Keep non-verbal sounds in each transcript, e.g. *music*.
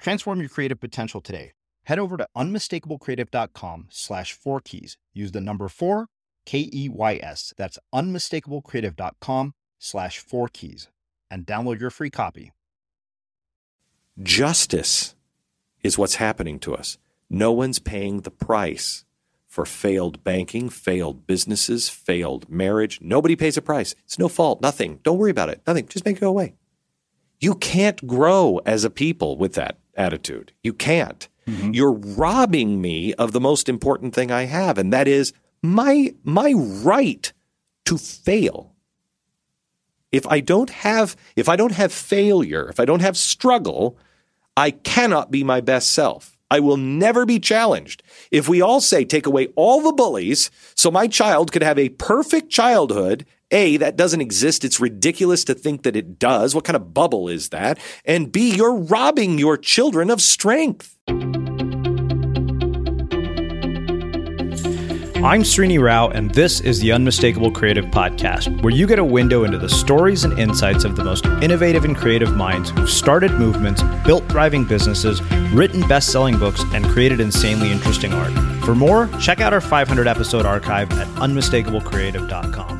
Transform your creative potential today. Head over to unmistakablecreative.com slash four keys. Use the number four, K E Y S. That's unmistakablecreative.com slash four keys and download your free copy. Justice is what's happening to us. No one's paying the price for failed banking, failed businesses, failed marriage. Nobody pays a price. It's no fault, nothing. Don't worry about it. Nothing. Just make it go away. You can't grow as a people with that attitude. You can't. Mm-hmm. You're robbing me of the most important thing I have, and that is my my right to fail. If I don't have if I don't have failure, if I don't have struggle, I cannot be my best self. I will never be challenged. If we all say take away all the bullies so my child could have a perfect childhood a, that doesn't exist. It's ridiculous to think that it does. What kind of bubble is that? And B, you're robbing your children of strength. I'm Srini Rao, and this is the Unmistakable Creative Podcast, where you get a window into the stories and insights of the most innovative and creative minds who've started movements, built thriving businesses, written best selling books, and created insanely interesting art. For more, check out our 500 episode archive at unmistakablecreative.com.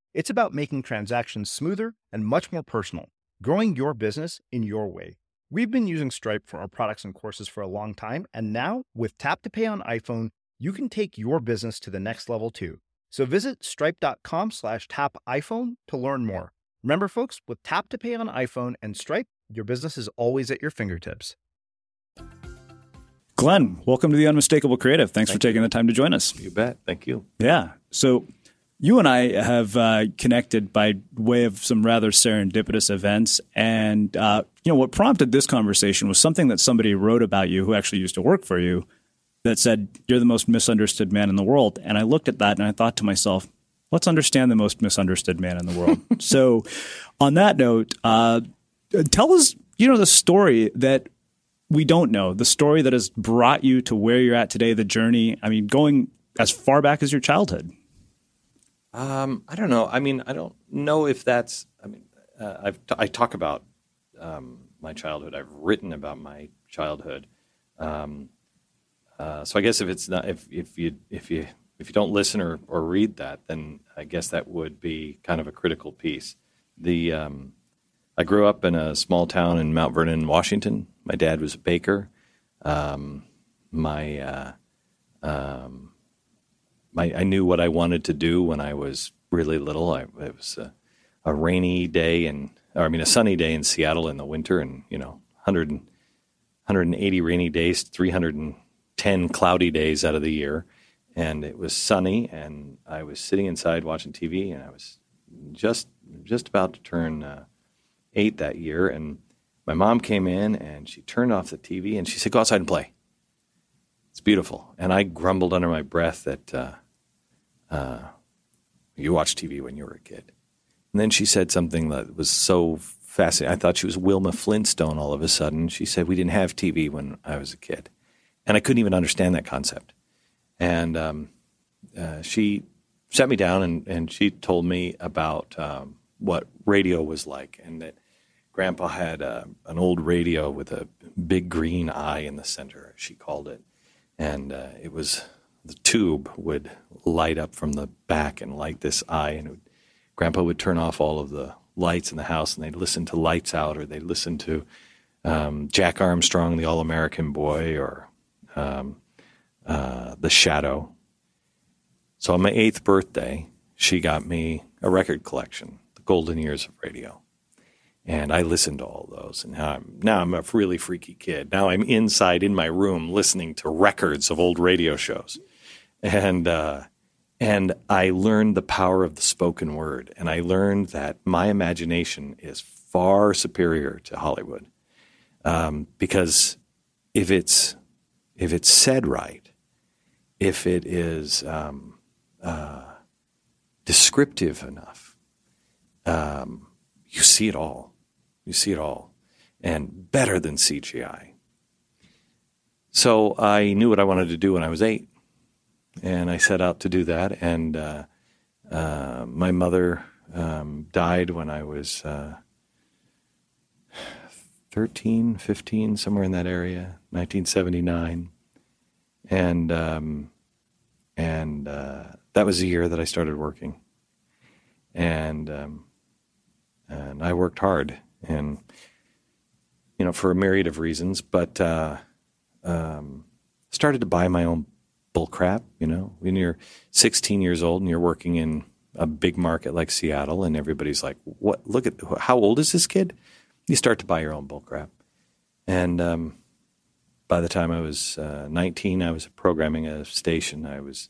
It's about making transactions smoother and much more personal, growing your business in your way. We've been using Stripe for our products and courses for a long time, and now with Tap to Pay on iPhone, you can take your business to the next level too. So visit stripe.com slash tap iPhone to learn more. Remember, folks, with Tap to Pay on iPhone and Stripe, your business is always at your fingertips. Glenn, welcome to the Unmistakable Creative. Thanks Thank for taking the time to join us. You bet. Thank you. Yeah. So you and I have uh, connected by way of some rather serendipitous events. And, uh, you know, what prompted this conversation was something that somebody wrote about you who actually used to work for you that said, You're the most misunderstood man in the world. And I looked at that and I thought to myself, Let's understand the most misunderstood man in the world. *laughs* so, on that note, uh, tell us, you know, the story that we don't know, the story that has brought you to where you're at today, the journey. I mean, going as far back as your childhood. Um, I don't know. I mean, I don't know if that's. I mean, uh, I've t- I talk about um, my childhood. I've written about my childhood. Um, uh, so I guess if it's not, if if you if you if you don't listen or, or read that, then I guess that would be kind of a critical piece. The um, I grew up in a small town in Mount Vernon, Washington. My dad was a baker. Um, my uh, um, my, I knew what I wanted to do when I was really little. I, it was a, a rainy day and, I mean, a sunny day in Seattle in the winter, and you know, 100, 180 rainy days, 310 cloudy days out of the year, and it was sunny, and I was sitting inside watching TV, and I was just just about to turn uh, eight that year, and my mom came in and she turned off the TV and she said, "Go outside and play." It's beautiful. And I grumbled under my breath that uh, uh, you watched TV when you were a kid. And then she said something that was so fascinating. I thought she was Wilma Flintstone all of a sudden. She said, We didn't have TV when I was a kid. And I couldn't even understand that concept. And um, uh, she sat me down and, and she told me about um, what radio was like and that grandpa had uh, an old radio with a big green eye in the center, she called it and uh, it was the tube would light up from the back and light this eye, and would, Grandpa would turn off all of the lights in the house, and they'd listen to Lights Out, or they'd listen to um, Jack Armstrong, the All American Boy, or um, uh, The Shadow. So on my eighth birthday, she got me a record collection, The Golden Years of Radio. And I listened to all those. And now I'm, now I'm a really freaky kid. Now I'm inside in my room listening to records of old radio shows. And, uh, and I learned the power of the spoken word. And I learned that my imagination is far superior to Hollywood. Um, because if it's, if it's said right, if it is um, uh, descriptive enough, um, you see it all. You see it all. And better than CGI. So I knew what I wanted to do when I was eight. And I set out to do that. And uh, uh, my mother um, died when I was uh, 13, 15, somewhere in that area, 1979. And, um, and uh, that was the year that I started working. And, um, and I worked hard and you know for a myriad of reasons, but uh, um, started to buy my own bull crap. You know, when you're 16 years old and you're working in a big market like Seattle, and everybody's like, "What? Look at how old is this kid?" You start to buy your own bull crap, and um, by the time I was uh, 19, I was programming a station. I was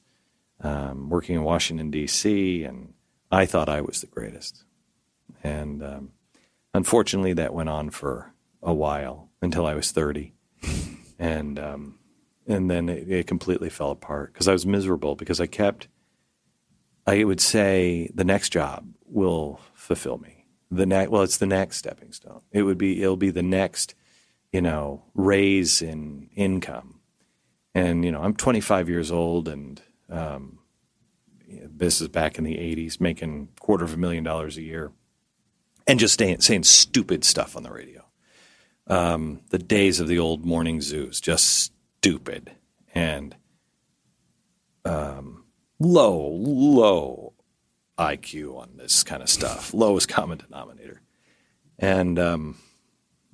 um, working in Washington D.C., and I thought I was the greatest. And um, unfortunately, that went on for a while until I was 30. and um, and then it, it completely fell apart because I was miserable because I kept. I would say the next job will fulfill me. The next, well, it's the next stepping stone. It would be, it'll be the next, you know, raise in income. And you know, I'm 25 years old, and um, this is back in the 80s, making quarter of a million dollars a year, and just saying, saying stupid stuff on the radio. Um, the days of the old morning zoos, just stupid and um, low, low IQ on this kind of stuff, lowest common denominator, and um,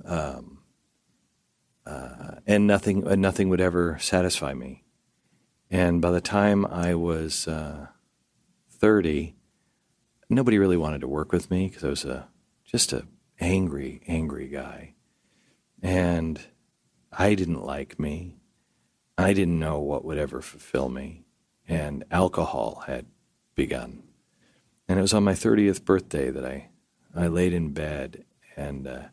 um, uh, and nothing, nothing would ever satisfy me. And by the time I was uh, thirty, nobody really wanted to work with me because I was a just a angry, angry guy, and I didn't like me. I didn't know what would ever fulfill me, and alcohol had begun. And it was on my 30th birthday that I, I laid in bed and uh,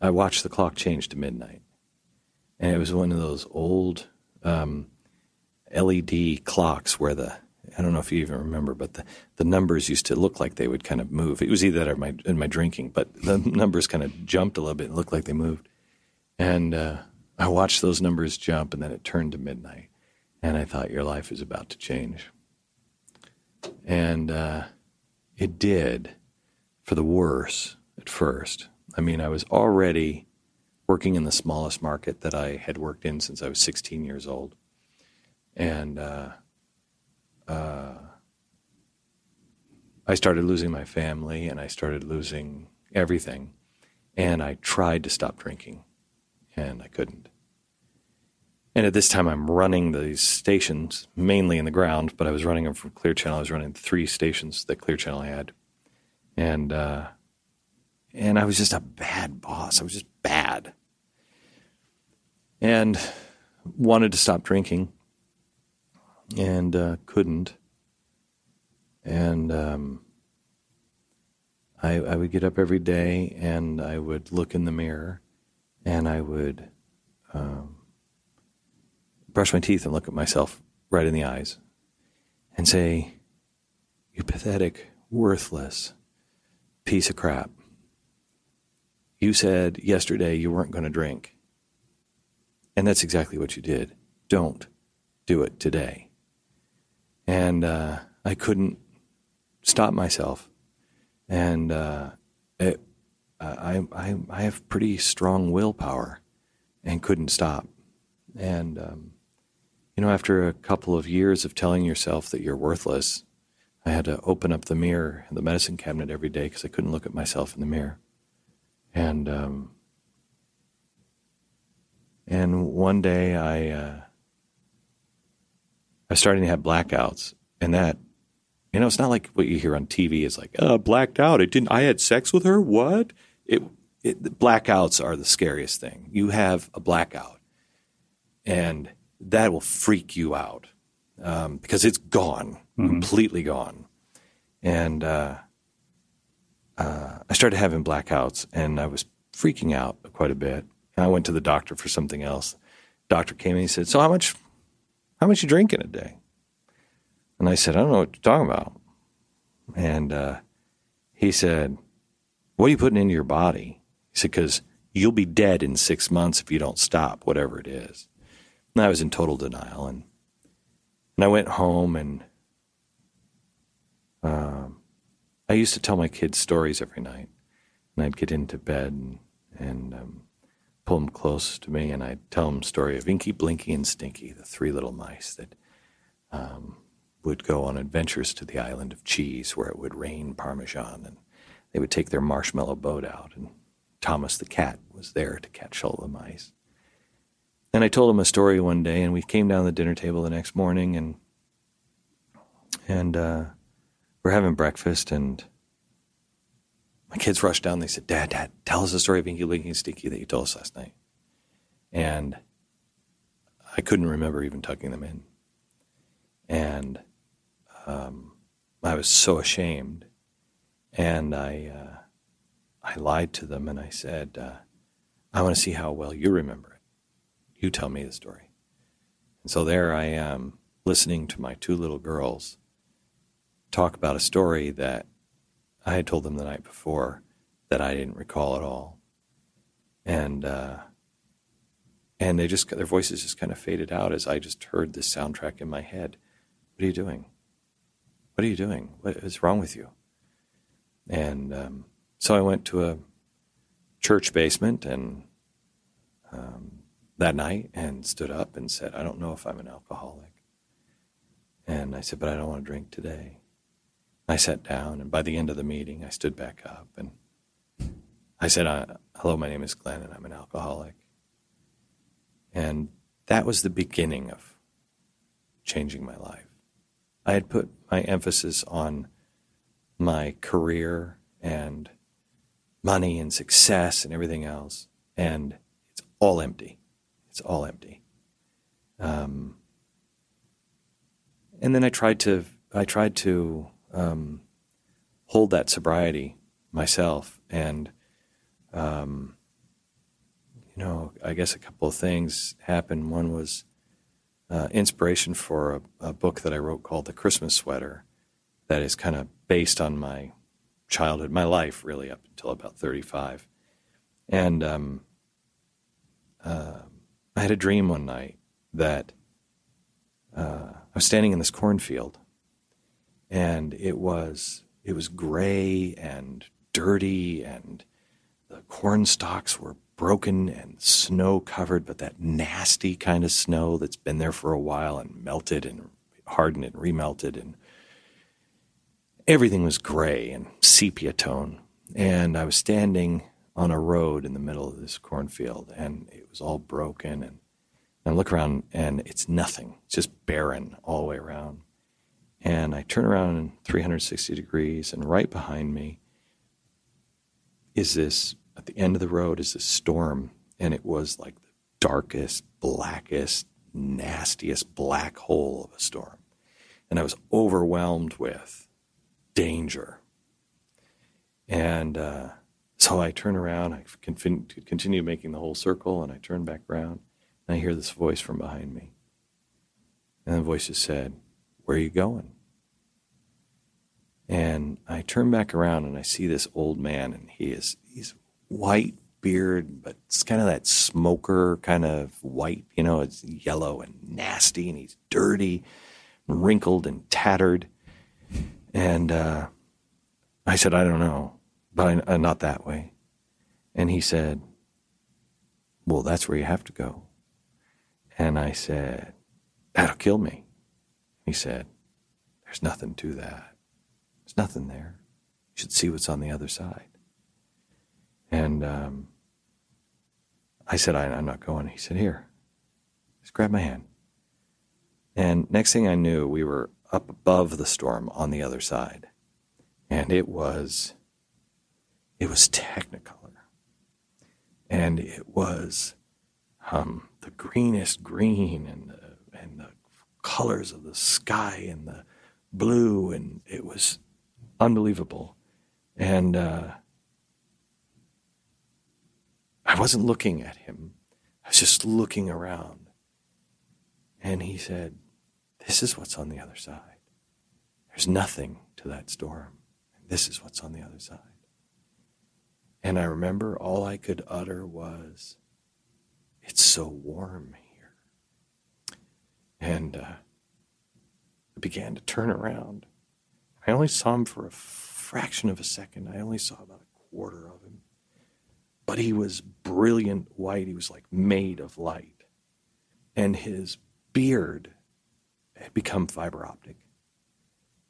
I watched the clock change to midnight. And it was one of those old um, LED clocks where the, I don't know if you even remember, but the, the numbers used to look like they would kind of move. It was either that or my, in my drinking, but the *laughs* numbers kind of jumped a little bit and looked like they moved. And uh, I watched those numbers jump, and then it turned to midnight. And I thought, your life is about to change. And uh, it did for the worse at first. I mean, I was already working in the smallest market that I had worked in since I was 16 years old. And uh, uh, I started losing my family and I started losing everything. And I tried to stop drinking and I couldn't. And at this time, I'm running these stations mainly in the ground, but I was running them from Clear Channel. I was running three stations that Clear Channel had, and uh, and I was just a bad boss. I was just bad, and wanted to stop drinking, and uh, couldn't. And um, I, I would get up every day, and I would look in the mirror, and I would. Um, brush my teeth and look at myself right in the eyes and say, You pathetic, worthless piece of crap. You said yesterday you weren't going to drink. And that's exactly what you did. Don't do it today. And uh, I couldn't stop myself. And uh, it, I, I, I have pretty strong willpower and couldn't stop. And um, you know, after a couple of years of telling yourself that you're worthless, I had to open up the mirror in the medicine cabinet every day because I couldn't look at myself in the mirror. And um, and one day I uh, I started to have blackouts, and that you know it's not like what you hear on TV. is like uh, blacked out. It didn't. I had sex with her. What? It, it blackouts are the scariest thing. You have a blackout, and that will freak you out um, because it's gone, mm-hmm. completely gone. And uh, uh, I started having blackouts, and I was freaking out quite a bit. And I went to the doctor for something else. Doctor came and he said, "So how much, how much you drink in a day?" And I said, "I don't know what you're talking about." And uh, he said, "What are you putting into your body?" He said, "Because you'll be dead in six months if you don't stop whatever it is." And I was in total denial. And, and I went home and um, I used to tell my kids stories every night. And I'd get into bed and, and um, pull them close to me and I'd tell them a story of Inky, Blinky, and Stinky, the three little mice that um, would go on adventures to the island of cheese where it would rain Parmesan and they would take their marshmallow boat out and Thomas the cat was there to catch all the mice. And I told him a story one day, and we came down the dinner table the next morning, and and uh, we're having breakfast, and my kids rushed down. They said, "Dad, Dad, tell us the story of Inky, Winky, and Stinky that you told us last night." And I couldn't remember even tucking them in, and um, I was so ashamed, and I uh, I lied to them, and I said, uh, "I want to see how well you remember it." You tell me the story. And so there I am, listening to my two little girls talk about a story that I had told them the night before that I didn't recall at all. And, uh, and they just, their voices just kind of faded out as I just heard this soundtrack in my head. What are you doing? What are you doing? What is wrong with you? And um, so I went to a church basement and um, that night and stood up and said, I don't know if I'm an alcoholic. And I said, but I don't want to drink today. I sat down, and by the end of the meeting, I stood back up and I said, Hello, my name is Glenn, and I'm an alcoholic. And that was the beginning of changing my life. I had put my emphasis on my career and money and success and everything else, and it's all empty. It's all empty. Um, and then I tried to I tried to um, hold that sobriety myself, and um, you know, I guess a couple of things happened. One was uh, inspiration for a, a, book that I wrote called The Christmas Sweater, that is kind of based on my childhood, my life really up until about 35. And um, uh, I had a dream one night that uh, I was standing in this cornfield, and it was it was gray and dirty, and the corn stalks were broken and snow covered, but that nasty kind of snow that's been there for a while and melted and hardened and remelted and everything was gray and sepia tone. And I was standing on a road in the middle of this cornfield and it was all broken and I look around and it's nothing. It's just barren all the way around. And I turn around in 360 degrees and right behind me is this at the end of the road is a storm, and it was like the darkest, blackest, nastiest black hole of a storm. And I was overwhelmed with danger. And uh, so I turn around, I continue making the whole circle, and I turn back around, and I hear this voice from behind me. And the voice just said, Where are you going? And I turn back around and I see this old man, and he is he's white beard, but it's kind of that smoker kind of white. You know, it's yellow and nasty, and he's dirty, and wrinkled and tattered. And uh, I said, I don't know, but I, uh, not that way. And he said, Well, that's where you have to go. And I said, That'll kill me. He said, There's nothing to that. Nothing there. You should see what's on the other side. And um, I said, I, am not going. He said, Here, just grab my hand. And next thing I knew, we were up above the storm on the other side. And it was, it was technicolor. And it was um, the greenest green and the, and the colors of the sky and the blue. And it was unbelievable. And, uh, I wasn't looking at him. I was just looking around. And he said, This is what's on the other side. There's nothing to that storm. This is what's on the other side. And I remember all I could utter was, It's so warm here. And uh, I began to turn around. I only saw him for a fraction of a second. I only saw about a quarter of him but he was brilliant white. He was like made of light. And his beard had become fiber optic.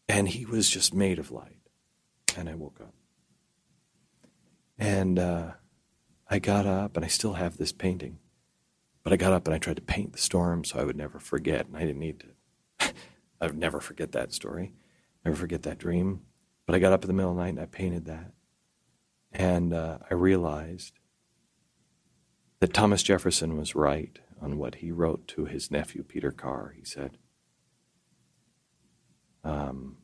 And he was just made of light. And I woke up. And uh, I got up, and I still have this painting. But I got up and I tried to paint the storm so I would never forget. And I didn't need to. *laughs* I would never forget that story, never forget that dream. But I got up in the middle of the night and I painted that. And uh, I realized that Thomas Jefferson was right on what he wrote to his nephew Peter Carr. He said, um,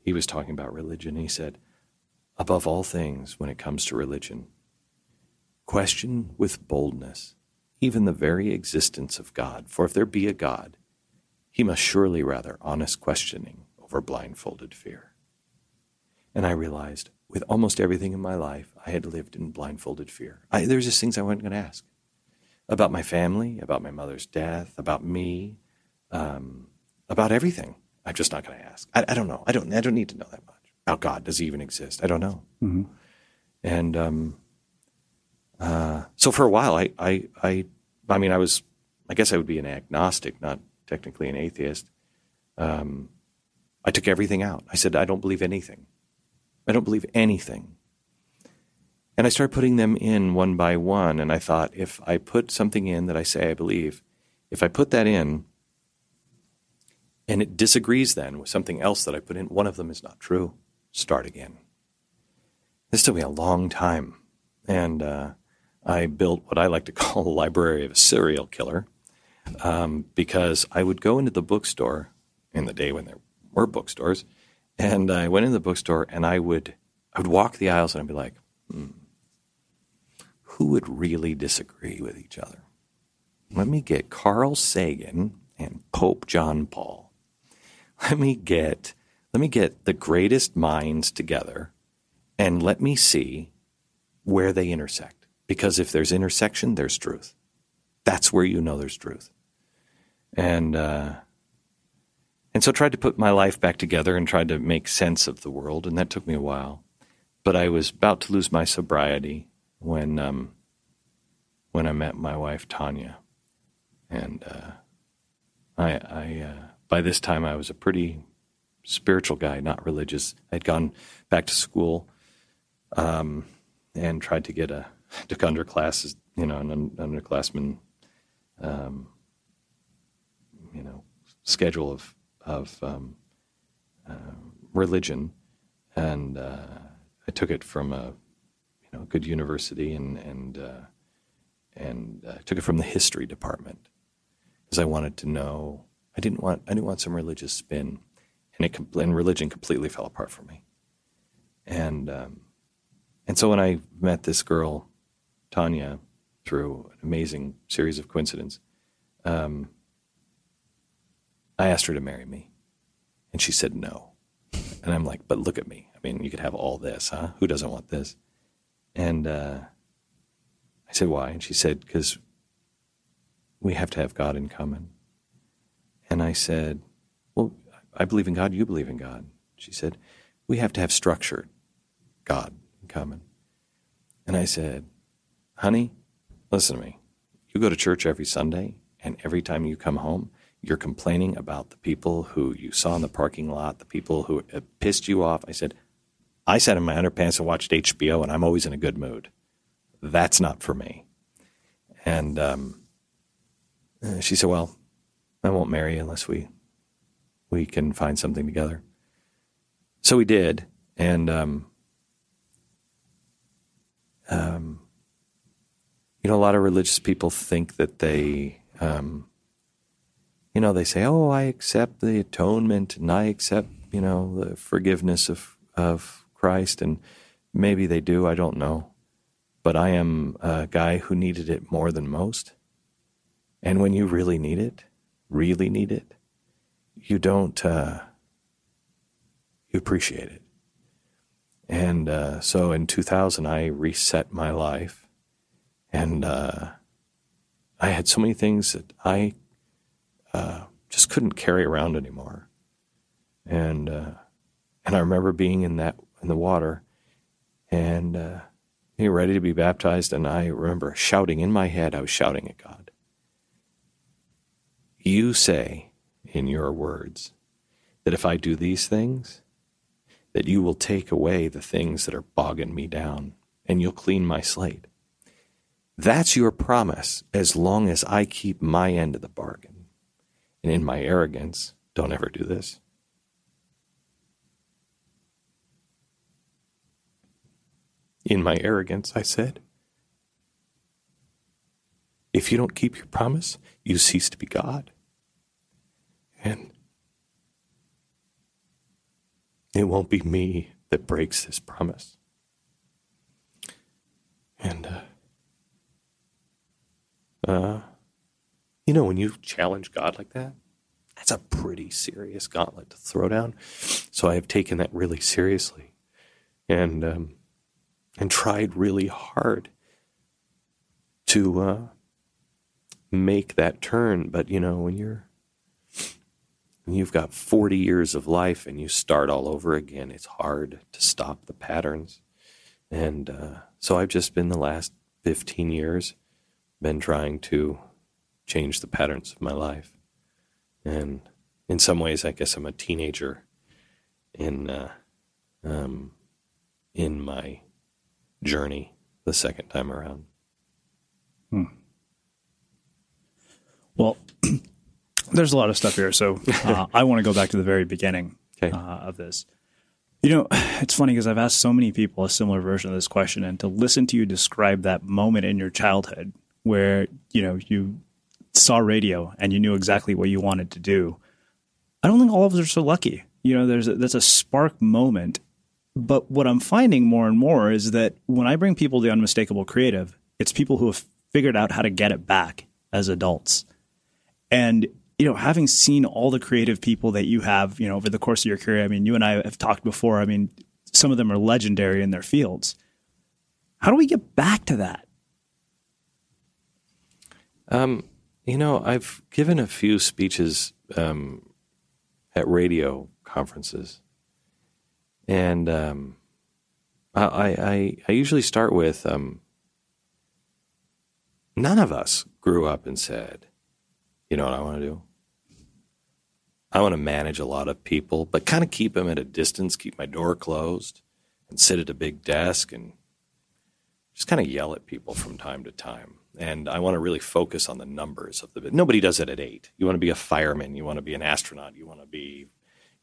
he was talking about religion. He said, above all things, when it comes to religion, question with boldness, even the very existence of God. For if there be a God, he must surely rather honest questioning over blindfolded fear. And I realized with almost everything in my life, I had lived in blindfolded fear. I, there was just things I wasn't going to ask about my family, about my mother's death, about me, um, about everything. I'm just not going to ask. I, I, don't know. I don't. I don't need to know that much about God. Does he even exist? I don't know. Mm-hmm. And um, uh, so for a while, I, I, I, I mean, I was. I guess I would be an agnostic, not technically an atheist. Um, I took everything out. I said, I don't believe anything. I don't believe anything. And I started putting them in one by one. And I thought, if I put something in that I say I believe, if I put that in and it disagrees then with something else that I put in, one of them is not true, start again. This took me a long time. And uh, I built what I like to *laughs* call a library of a serial killer um, because I would go into the bookstore in the day when there were bookstores. And I went into the bookstore and I would, I would walk the aisles and I'd be like, hmm, who would really disagree with each other? Let me get Carl Sagan and Pope John Paul. Let me get let me get the greatest minds together and let me see where they intersect. Because if there's intersection, there's truth. That's where you know there's truth. And uh, and so I tried to put my life back together and tried to make sense of the world, and that took me a while. But I was about to lose my sobriety when um, when I met my wife Tania, and uh, I, I uh, by this time I was a pretty spiritual guy, not religious. I'd gone back to school um, and tried to get a *laughs* took underclasses, you know, an underclassman, um, you know, schedule of of um, uh, religion, and uh, I took it from a you know good university and and uh, and uh, took it from the history department because I wanted to know. I didn't want I didn't want some religious spin, and it and religion completely fell apart for me. And um, and so when I met this girl, Tania, through an amazing series of coincidences, um, I asked her to marry me, and she said no. And I'm like, but look at me. I mean, you could have all this, huh? Who doesn't want this? And uh, I said, why? And she said, because we have to have God in common. And I said, well, I believe in God. You believe in God. She said, we have to have structured God in common. And I said, honey, listen to me. You go to church every Sunday, and every time you come home, you're complaining about the people who you saw in the parking lot, the people who pissed you off. I said, I sat in my underpants and watched HBO, and I'm always in a good mood. That's not for me. And um, she said, Well, I won't marry unless we we can find something together. So we did, and um, um, you know, a lot of religious people think that they um, you know, they say, "Oh, I accept the atonement and I accept, you know, the forgiveness of of Christ," and maybe they do. I don't know, but I am a guy who needed it more than most. And when you really need it, really need it, you don't. Uh, you appreciate it. And uh, so in 2000, I reset my life, and uh, I had so many things that I uh, just couldn't carry around anymore. And uh, and I remember being in that in the water, and uh, being ready to be baptized. And I remember shouting in my head. I was shouting at God. You say in your words that if I do these things, that you will take away the things that are bogging me down, and you'll clean my slate. That's your promise as long as I keep my end of the bargain and in my arrogance, don't ever do this. In my arrogance, I said, if you don't keep your promise, you cease to be God. And it won't be me that breaks this promise. And uh, uh, You know, when you challenge God like that, that's a pretty serious gauntlet to throw down. So I have taken that really seriously, and um, and tried really hard to uh, make that turn. But you know, when you're when you've got 40 years of life and you start all over again, it's hard to stop the patterns. And uh, so I've just been the last 15 years been trying to change the patterns of my life. And in some ways, I guess I'm a teenager in uh, um, in my journey the second time around. Hmm. Well, *clears throat* there's a lot of stuff here, so *laughs* uh, I want to go back to the very beginning okay. uh, of this. You know, *sighs* it's funny because I've asked so many people a similar version of this question, and to listen to you describe that moment in your childhood where you know you saw radio and you knew exactly what you wanted to do. I don't think all of us are so lucky. You know, there's a, that's a spark moment. But what I'm finding more and more is that when I bring people to unmistakable creative, it's people who have figured out how to get it back as adults. And you know, having seen all the creative people that you have, you know, over the course of your career, I mean, you and I have talked before. I mean, some of them are legendary in their fields. How do we get back to that? Um, you know, I've given a few speeches um, at radio conferences, and um, I, I, I usually start with um, none of us grew up and said, "You know what I want to do? I want to manage a lot of people, but kind of keep them at a distance, keep my door closed, and sit at a big desk and just kind of yell at people from time to time." And I want to really focus on the numbers of the. Nobody does it at eight. You want to be a fireman. You want to be an astronaut. You want to be,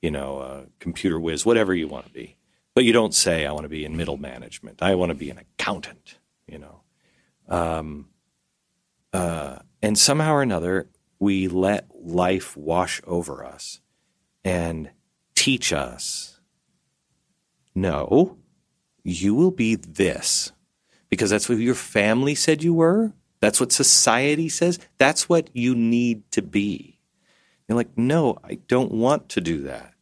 you know, a computer whiz, whatever you want to be. But you don't say, "I want to be in middle management. I want to be an accountant." You know, um, uh, and somehow or another, we let life wash over us and teach us. No, you will be this because that's what your family said you were that's what society says. That's what you need to be. You're like, no, I don't want to do that.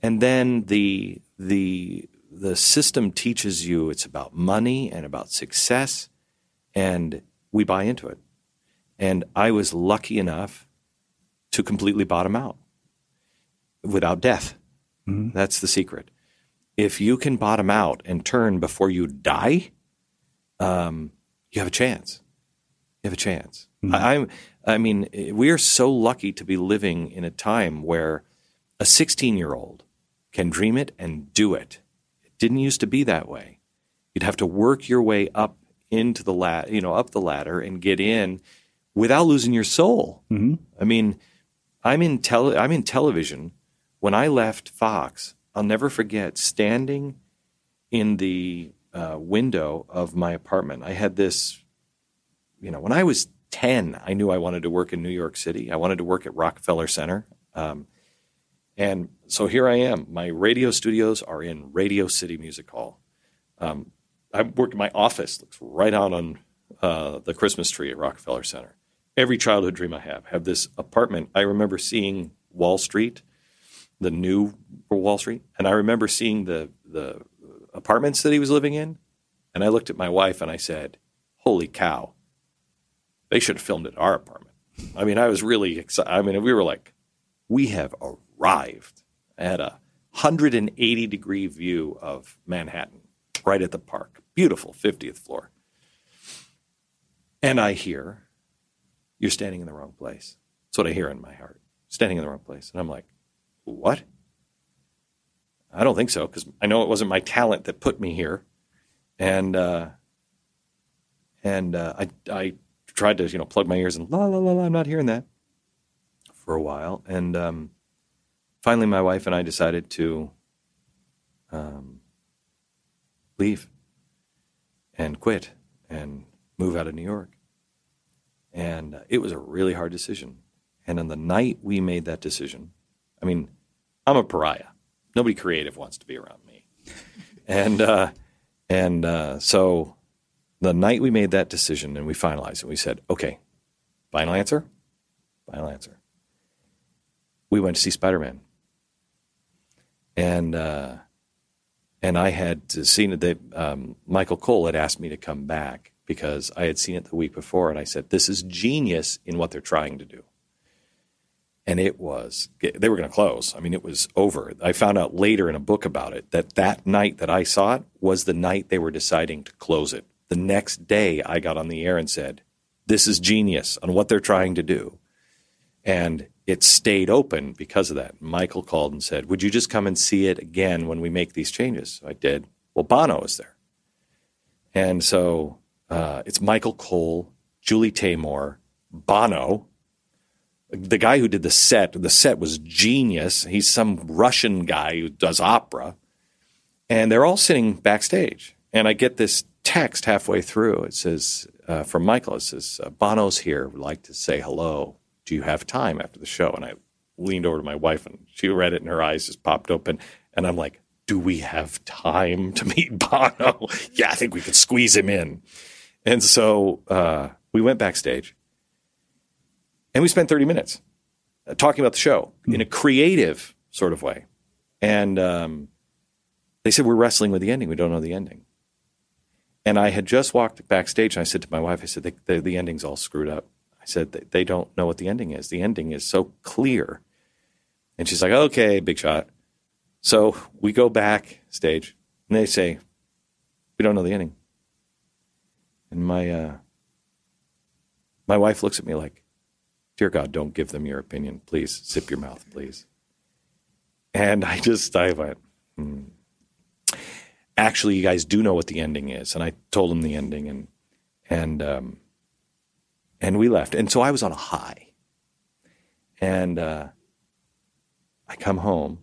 And then the the the system teaches you it's about money and about success, and we buy into it. And I was lucky enough to completely bottom out without death. Mm-hmm. That's the secret. If you can bottom out and turn before you die, um, you have a chance you have a chance. Mm-hmm. I, I'm, I mean, we are so lucky to be living in a time where a 16 year old can dream it and do it. It didn't used to be that way. You'd have to work your way up into the ladder, you know, up the ladder and get in without losing your soul. Mm-hmm. I mean, I'm in tele- I'm in television. When I left Fox, I'll never forget standing in the uh, window of my apartment. I had this you know, when I was 10, I knew I wanted to work in New York City. I wanted to work at Rockefeller Center. Um, and so here I am. My radio studios are in Radio City Music Hall. Um, I work in my office, looks right out on uh, the Christmas tree at Rockefeller Center. Every childhood dream I have, have this apartment. I remember seeing Wall Street, the new Wall Street, and I remember seeing the the apartments that he was living in. And I looked at my wife and I said, "Holy cow! They should have filmed it at our apartment. I mean, I was really excited. I mean, we were like, we have arrived at a 180 degree view of Manhattan right at the park. Beautiful 50th floor. And I hear, you're standing in the wrong place. That's what I hear in my heart. Standing in the wrong place. And I'm like, what? I don't think so, because I know it wasn't my talent that put me here. And uh, and uh, I, I tried to you know plug my ears and la la la la. I'm not hearing that for a while, and um, finally, my wife and I decided to um, leave and quit and move out of New York. And uh, it was a really hard decision. And on the night we made that decision, I mean, I'm a pariah. Nobody creative wants to be around me. and uh, and uh, so the night we made that decision and we finalized it, we said, okay, final answer, Final answer. We went to see Spider Man, and uh, and I had seen it. Um, Michael Cohl had asked me to come back because I had seen it the week before, and I said, "This is genius in what they're trying to do." And it was they were going to close. I mean, it was over. I found out later in a book about it that that night that I saw it was the night they were deciding to close it. The next day, I got on the air and said, "This is genius on what they're trying to do," and it stayed open because of that. Michael called and said, "Would you just come and see it again when we make these changes?" So I did. Well, Bono was there, and so uh, it's Michael Cohl, Julie Taymor, Bono, the guy who did the set. The set was genius. He's some Russian guy who does opera, and they're all sitting backstage. And I get this text halfway through. It says uh, from Michael. It says uh, Bono's here. Would like to say hello. Do you have time after the show? And I leaned over to my wife, and she read it, and her eyes just popped open. And I'm like, Do we have time to meet *laughs* Bono? yeah, I think we could squeeze him in. And so uh, we went backstage and we spent 30 minutes uh, talking about the show mm. in a creative sort of way. And um, they said, We're wrestling with the ending. We don't know the ending. And I had just walked backstage and I said to my wife, I said, The, the ending's all screwed up. I said, they, they don't know what the ending is. The ending is so clear. And she's like, Okay, big shot. So we go backstage and they say, We don't know the ending. And my uh, my wife looks at me like, "Dear God, don't give them your opinion, please. Zip your mouth, please." And I just I went, hmm. "Actually, you guys do know what the ending is." And I told them the ending, and and um, and we left. And so I was on a high, and uh, I come home,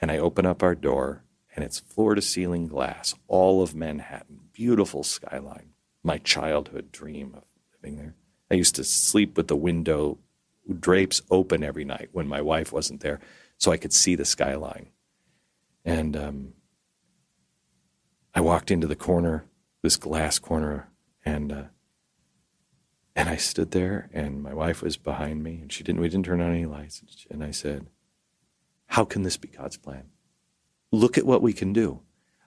and I open up our door, and it's floor to ceiling glass, all of Manhattan, beautiful skyline my childhood dream of living there. I used to sleep with the window drapes open every night when my wife wasn't there so I could see the skyline. And um, I walked into the corner, this glass corner, and uh, and I stood there, and my wife was behind me, and she didn't. We didn't turn on any lights, and I said, "How can this be God's plan? Look at what we can do.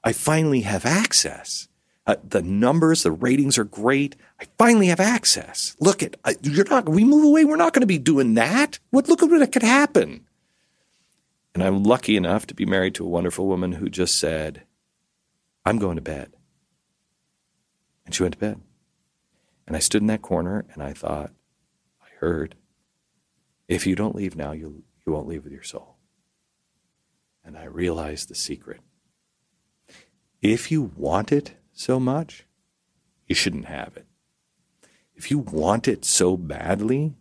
I finally have access." Uh, the numbers, the ratings are great. I finally have access. Look at uh, you're not. We move away. We're not going to be doing that. What? Look at what could happen. And I'm lucky enough to be married to a wonderful woman who just said, "I'm going to bed," and she went to bed. And I stood in that corner and I thought, I heard, if you don't leave now, you you won't leave with your soul. And I realized the secret. If you want it, so much, you shouldn't have it. If you want it so badly,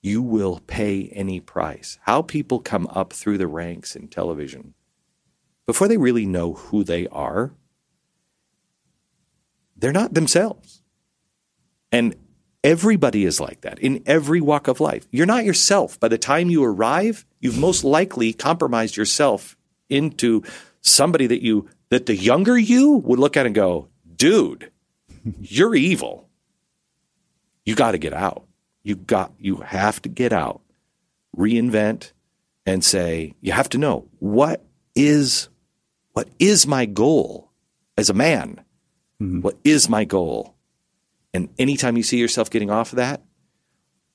you will pay any price. How people come up through the ranks in television before they really know who they are, they're not themselves. And everybody is like that in every walk of life. You're not yourself. By the time you arrive, you've most likely compromised yourself into somebody that you that the younger you would look at and go, dude, you're evil. You got to get out. You got, you have to get out, reinvent and say, you have to know what is, what is my goal as a man? Mm-hmm. What is my goal? And anytime you see yourself getting off of that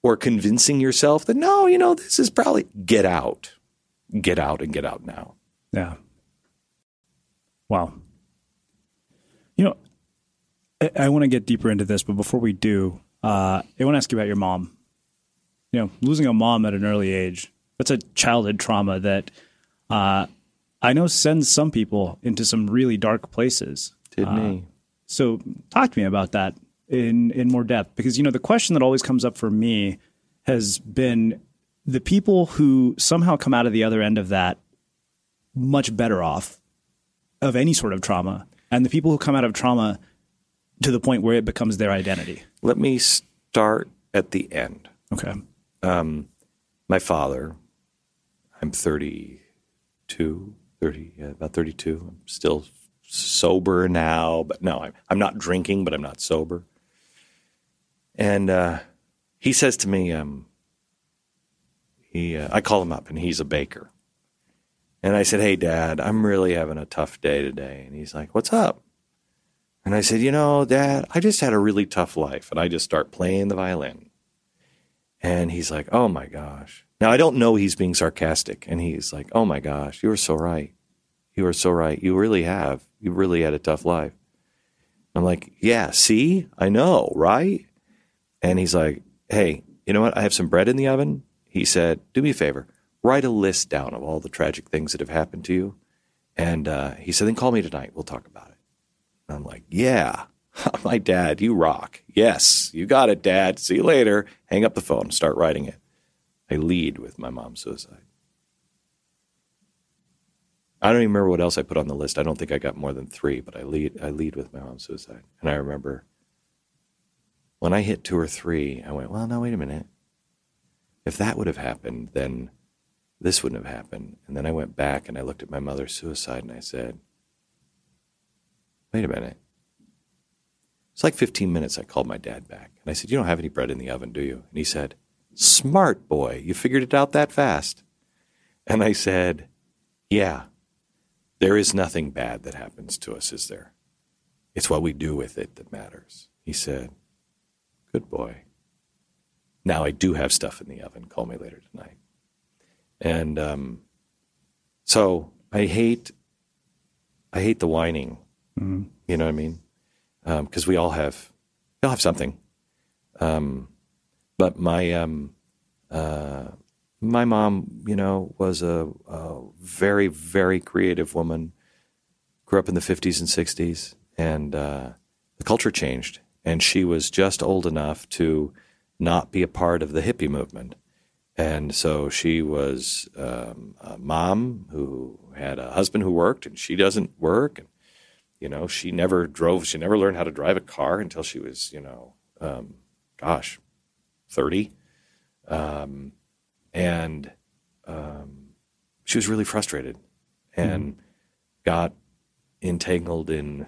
or convincing yourself that, no, you know, this is probably get out, get out and get out now. Yeah. Wow. You know, I, I want to get deeper into this, but before we do, uh, I want to ask you about your mom. You know, losing a mom at an early age, that's a childhood trauma that uh, I know sends some people into some really dark places. Did uh, me. So talk to me about that in, in more depth, because, you know, the question that always comes up for me has been the people who somehow come out of the other end of that much better off of any sort of trauma and the people who come out of trauma to the point where it becomes their identity? Let me start at the end. Okay. Um, my father, I'm 32, 30, yeah, about 32. I'm still sober now, but no, I'm, I'm not drinking, but I'm not sober. And uh, he says to me, um, he uh, I call him up and he's a baker. And I said, "Hey, Dad, I'm really having a tough day today." And he's like, "What's up?" And I said, "You know, Dad, I just had a really tough life." And I just start playing the violin. And he's like, "Oh my gosh." Now I don't know he's being sarcastic, and he's like, "Oh my gosh, you were so right. You were so right. You really have. You really had a tough life." I'm like, "Yeah, see, I know, right?" And he's like, "Hey, you know what? I have some bread in the oven." He said, "Do me a favor." write a list down of all the tragic things that have happened to you. And uh, he said, then call me tonight. We'll talk about it. And I'm like, yeah, *laughs* my dad, you rock. Yes, you got it, dad. See you later. Hang up the phone start writing it. I lead with my mom's suicide. I don't even remember what else I put on the list. I don't think I got more than three, but I lead, I lead with my mom's suicide. And I remember when I hit two or three, I went, well, now, wait a minute. If that would have happened, then this wouldn't have happened. And then I went back and I looked at my mother's suicide and I said, wait a minute. It's like 15 minutes. I called my dad back and I said, You don't have any bread in the oven, do you? And he said, Smart boy, you figured it out that fast. And I said, Yeah, there is nothing bad that happens to us, is there? It's what we do with it that matters. He said, Good boy. Now I do have stuff in the oven. Call me later tonight. And um, so I hate, I hate the whining. Mm-hmm. You know what I mean? Because um, we all have, we all have something. Um, but my um, uh, my mom, you know, was a, a, very very creative woman. Grew up in the fifties and sixties, and uh, the culture changed, and she was just old enough to not be a part of the hippie movement. And so she was um, a mom who had a husband who worked, and she doesn't work. And, you know, she never drove, she never learned how to drive a car until she was, you know, um, gosh, 30. Um, and um, she was really frustrated and mm-hmm. got entangled in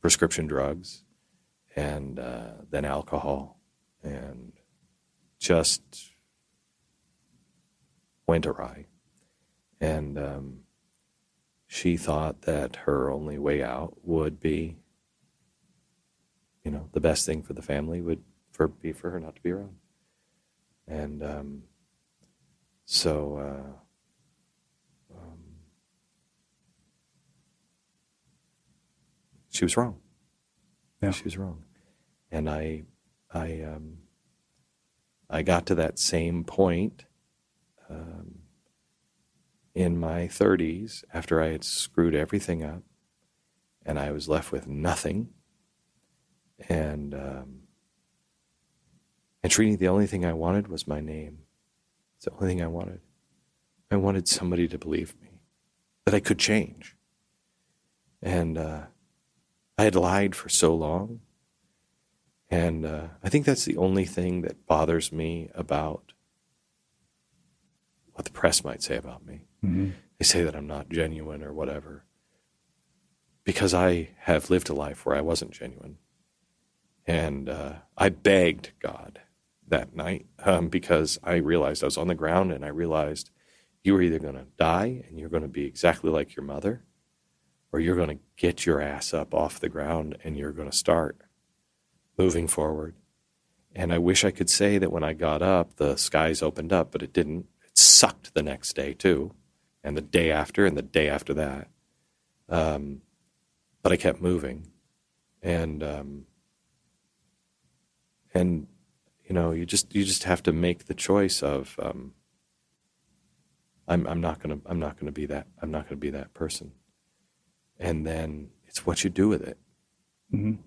prescription drugs and uh, then alcohol and just went awry. And um, she thought that her only way out would be, you know, the best thing for the family would for be for her not to be around. And um, so uh, um, she was wrong. Yeah. She was wrong. And I, I, um, I got to that same point um, in my 30s after I had screwed everything up and I was left with nothing. And um, and Trini, the only thing I wanted was my name. It's the only thing I wanted. I wanted somebody to believe me that I could change. And uh, I had lied for so long. And uh, I think that's the only thing that bothers me about what the press might say about me. Mm-hmm. They say that I'm not genuine or whatever. Because I have lived a life where I wasn't genuine. And uh, I begged God that night um, because I realized I was on the ground and I realized you were either going to die and you're going to be exactly like your mother, or you're going to get your ass up off the ground and you're going to start moving forward. And I wish I could say that when I got up, the skies opened up, but it didn't It sucked the next day too, and the day after, and the day after that. Um, but I kept moving, and um, and you know, you just you just have to make the choice of um, I'm I'm not gonna I'm not gonna be that I'm not gonna be that person, and then it's what you do with it. Mm-hmm.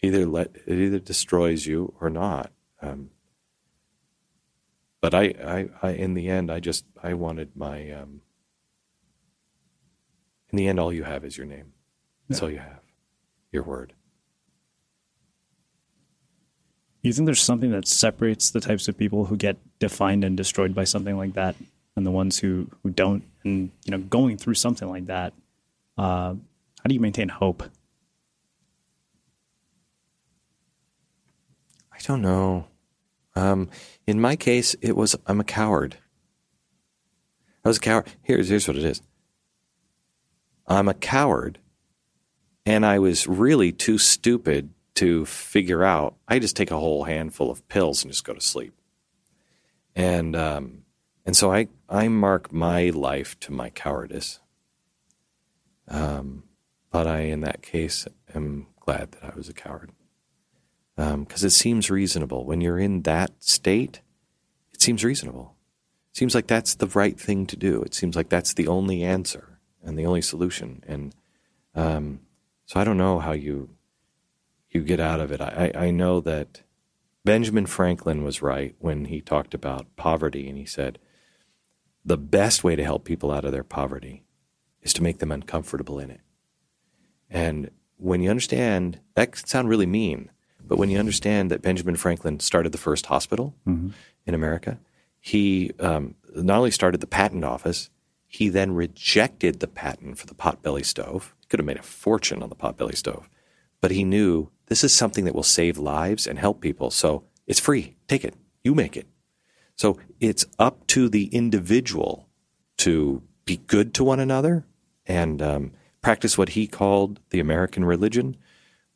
Either let it either destroys you or not. Um, but I, I, I, in the end, I just, I wanted my, um, in the end, all you have is your name. That's yeah. all you have, your word. You think there's something that separates the types of people who get defined and destroyed by something like that, and the ones who who don't? And you know, going through something like that, uh, how do you maintain hope? I don't know. Um, in my case, it was I'm a coward. I was a coward. Here's here's what it is. I'm a coward, and I was really too stupid to figure out. I just take a whole handful of pills and just go to sleep. And um, and so I I mark my life to my cowardice. Um, but I, in that case, am glad that I was a coward because um, it seems reasonable when you're in that state. It seems reasonable. It seems like that's the right thing to do. It seems like that's the only answer and the only solution. And um, so I don't know how you you get out of it. I, I know that Benjamin Franklin was right when he talked about poverty, and he said the best way to help people out of their poverty is to make them uncomfortable in it. And when you understand, that can sound really mean, but when you understand that Benjamin Franklin started the first hospital mm-hmm. in America, he um, not only started the patent office, he then rejected the patent for the potbelly stove. He could have made a fortune on the potbelly stove, but he knew this is something that will save lives and help people. So it's free. Take it. You make it. So it's up to the individual to be good to one another and um, practice what he called the American religion,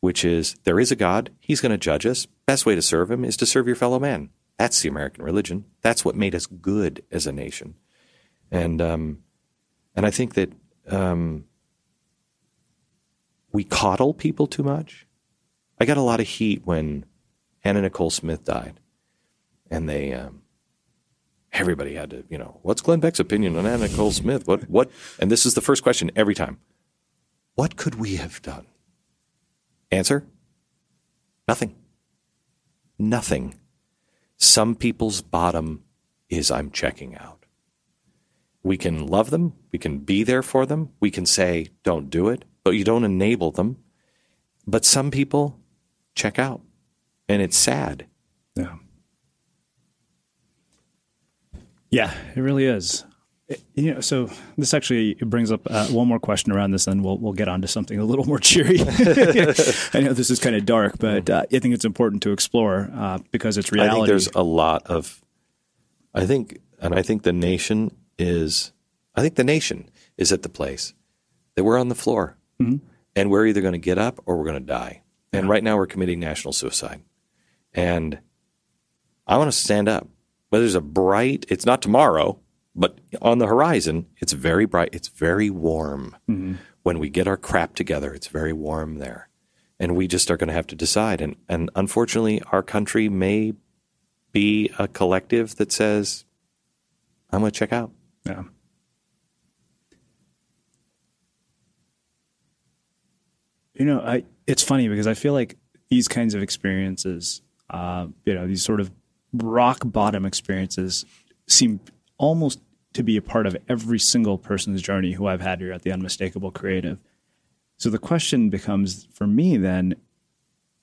which is there is a God, he's going to judge us. Best way to serve him is to serve your fellow man. That's the American religion. That's what made us good as a nation. And um, and I think that um, we coddle people too much. I got a lot of heat when Anna Nicole Smith died, and they um, everybody had to, you know, what's Glenn Beck's opinion on Anna Nicole Smith? What what? And this is the first question every time. What could we have done? Answer nothing. Nothing. Some people's bottom is I'm checking out. We can love them. We can be there for them. We can say, don't do it, but you don't enable them. But some people check out, and it's sad. Yeah. Yeah, it really is you know, so this actually brings up uh, one more question around this, and we'll we'll get on to something a little more cheery. *laughs* I know this is kind of dark, but uh, I think it's important to explore uh, because it's reality. I think there's a lot of, I think, and I think the nation is, I think the nation is at the place that we're on the floor, mm-hmm. and we're either going to get up or we're going to die. And right now, we're committing national suicide, and I want to stand up. But there's a bright. It's not tomorrow but on the horizon, it's very bright. It's very warm. Mm-hmm. When we get our crap together, it's very warm there. And we just are going to have to decide. And, and unfortunately, our country may be a collective that says, I'm going to check out. Yeah. You know, I, it's funny because I feel like these kinds of experiences, uh, you know, these sort of rock bottom experiences seem almost to be a part of every single person's journey who I've had here at the Unmistakable Creative. So the question becomes for me then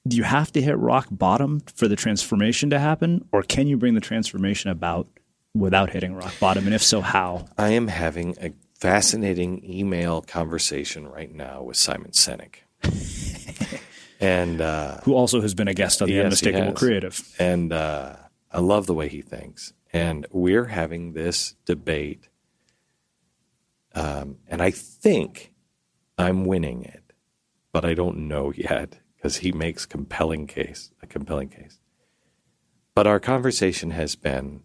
do you have to hit rock bottom for the transformation to happen, or can you bring the transformation about without hitting rock bottom? And if so, how? I am having a fascinating email conversation right now with Simon Sinek. *laughs* and uh, who also has been a guest on the yes, Unmistakable Creative. And uh, I love the way he thinks. And we're having this debate. Um, and I think I'm winning it, but I don't know *laughs* yet because he makes compelling case, a compelling case. But our conversation has been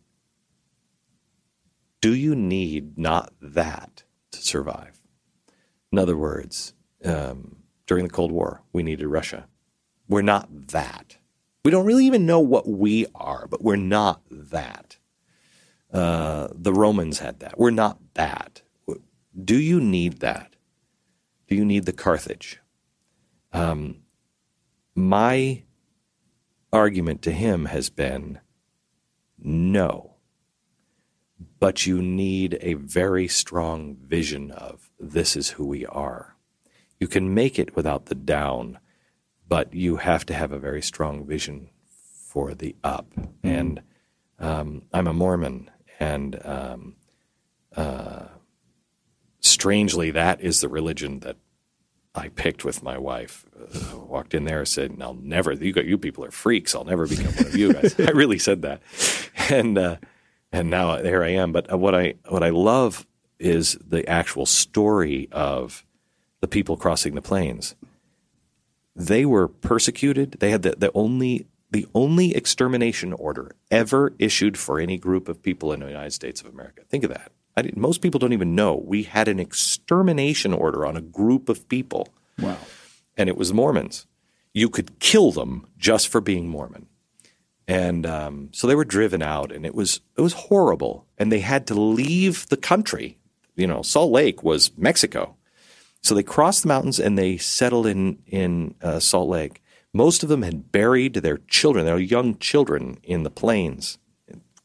do you need not that to survive? In other words, um, during the Cold War, we needed Russia. We're not that. We don't really even know what we are, but we're not that. Uh, the Romans had that. We're not that. Do you need that? Do you need the Carthage? Um, my argument to him has been no. But you need a very strong vision of this is who we are. You can make it without the down, but you have to have a very strong vision for the up. Mm-hmm. And um, I'm a Mormon, and um, uh, strangely, that is the religion that I picked with my wife. Uh, walked in there and said, "I'll never. You got you people are freaks. I'll never become one of you guys." *laughs* I really said that, and uh, and now here I am. But what I what I love is the actual story of the people crossing the plains. They were persecuted. They had the, the only the only extermination order ever issued for any group of people in the United States of America. Think of that. most people don't even know we had an extermination order on a group of people. Wow. And it was Mormons. You could kill them just for being Mormon. And um, so they were driven out, and it was it was horrible. And they had to leave the country. You know, Salt Lake was Mexico, so they crossed the mountains and they settled in in uh, Salt Lake. Most of them had buried their children, their young children, in the plains,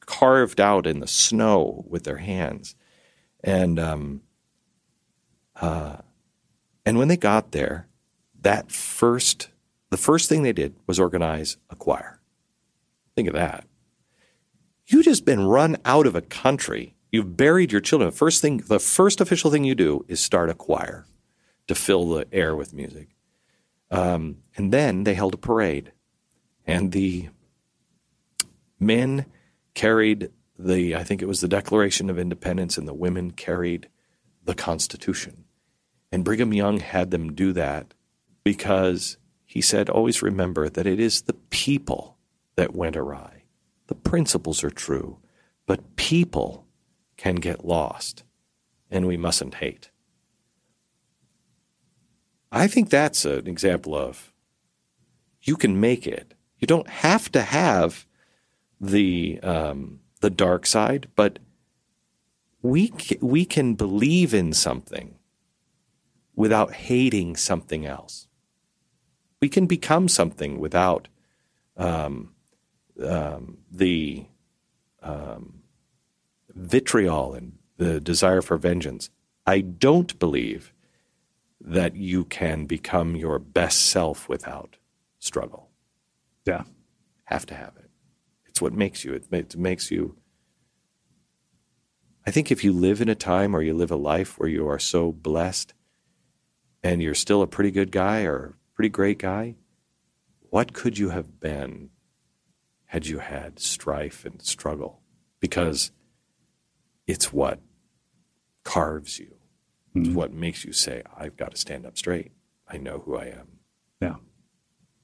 carved out in the snow with their hands. And um, uh, and when they got there, that first the first thing they did was organize a choir. Think of that. You just been run out of a country. You've buried your children. The first thing, the first official thing you do is start a choir to fill the air with music. Um, and then they held a parade, and the men carried the, I think it was the Declaration of Independence, and the women carried the Constitution. And Brigham Young had them do that because he said, always remember that it is the people that went awry. The principles are true, but people can get lost, and we mustn't hate. I think that's an example of you can make it. You don't have to have the um, the dark side, but we we can believe in something without hating something else. We can become something without um, um, the um, vitriol and the desire for vengeance. I don't believe that you can become your best self without struggle. Yeah. Have to have it. It's what makes you. It, it makes you. I think if you live in a time or you live a life where you are so blessed and you're still a pretty good guy or pretty great guy, what could you have been had you had strife and struggle? Because it's what carves you it's mm-hmm. what makes you say, I've got to stand up straight. I know who I am. Yeah.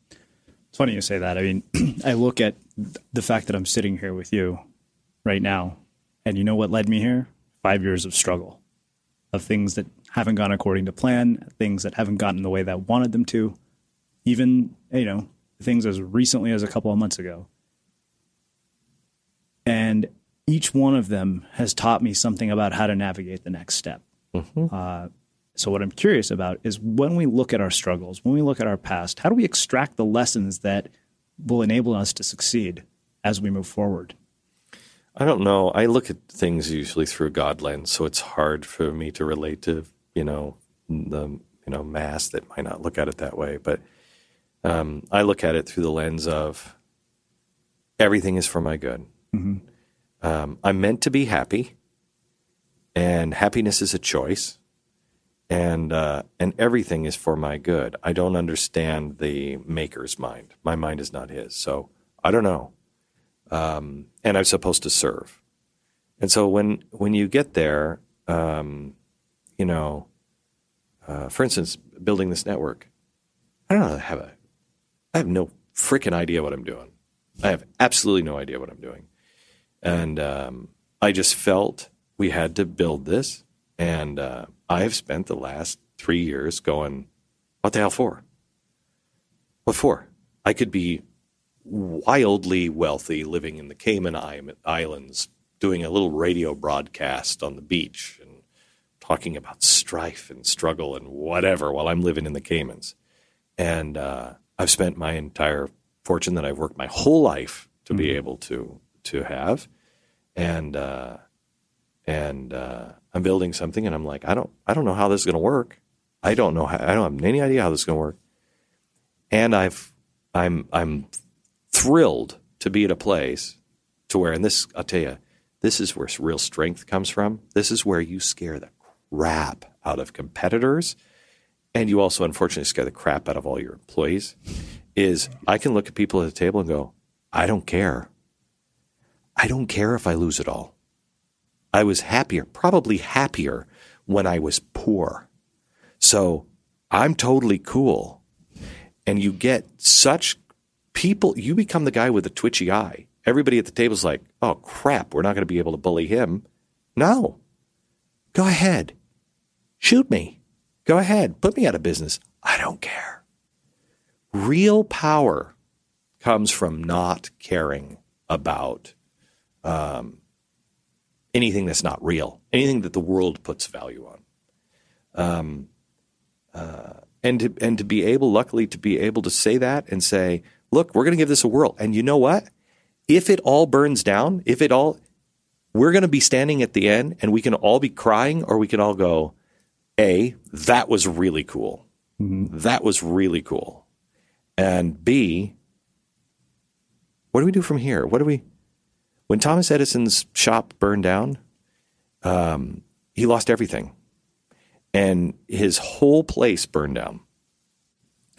It's funny you say that. I mean, *clears throat* I look at the fact that I'm sitting here with you right now, and you know what led me here? Five years of struggle, of things that haven't gone according to plan, things that haven't gotten the way that I wanted them to, even, you know, things as recently as a couple of months ago. And each one of them has taught me something about how to navigate the next step. Mm-hmm. Uh, so, what I'm curious about is when we look at our struggles, when we look at our past, how do we extract the lessons that will enable us to succeed as we move forward? I don't know. I look at things usually through a God lens, so it's hard for me to relate to you know the you know mass that might not look at it that way. But um, I look at it through the lens of everything is for my good. Mm-hmm. Um, I'm meant to be happy and happiness is a choice, and uh, and everything is for my good. I don't understand the maker's mind. My mind is not his, so I don't know. Um, and I'm supposed to serve, and so when when you get there, um, you know, uh, for instance, building this network, I don't have a, I have no freaking idea what I'm doing. I have absolutely no idea what I'm doing, and um, I just felt we had to build this. And uh, I have spent the last three years going, what the hell for? What for? I could be wildly wealthy living in the Cayman Islands, doing a little radio broadcast on the beach and talking about strife and struggle and whatever while I'm living in the Caymans. And uh, I've spent my entire fortune that I've worked my whole life to mm-hmm. be able to to have. And uh, and uh, I'm building something, and I'm like, I don't, I don't know how this is going to work. I don't know, how, I don't have any idea how this is going to work. And I've, I'm, I'm thrilled to be at a place to where, and this, I'll tell you, this is where real strength comes from. This is where you scare the crap out of competitors, and you also, unfortunately, scare the crap out of all your employees. Is I can look at people at the table and go, I don't care. I don't care if I lose it all. I was happier, probably happier when I was poor. So I'm totally cool. And you get such people, you become the guy with the twitchy eye. Everybody at the table's like, oh crap, we're not going to be able to bully him. No. Go ahead. Shoot me. Go ahead. Put me out of business. I don't care. Real power comes from not caring about um, anything that's not real, anything that the world puts value on. Um, uh, and to, and to be able, luckily, to be able to say that and say, look, we're going to give this a whirl. And you know what? If it all burns down, if it all, we're going to be standing at the end and we can all be crying or we can all go, A, that was really cool. Mm-hmm. That was really cool. And B, what do we do from here? What do we, when Thomas Edison's shop burned down, um, he lost everything. And his whole place burned down.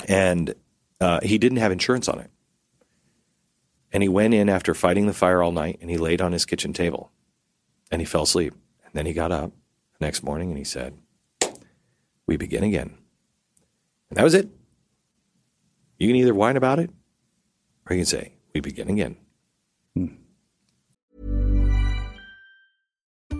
And uh, he didn't have insurance on it. And he went in after fighting the fire all night and he laid on his kitchen table and he fell asleep. And then he got up the next morning and he said, We begin again. And that was it. You can either whine about it or you can say, We begin again. Hmm.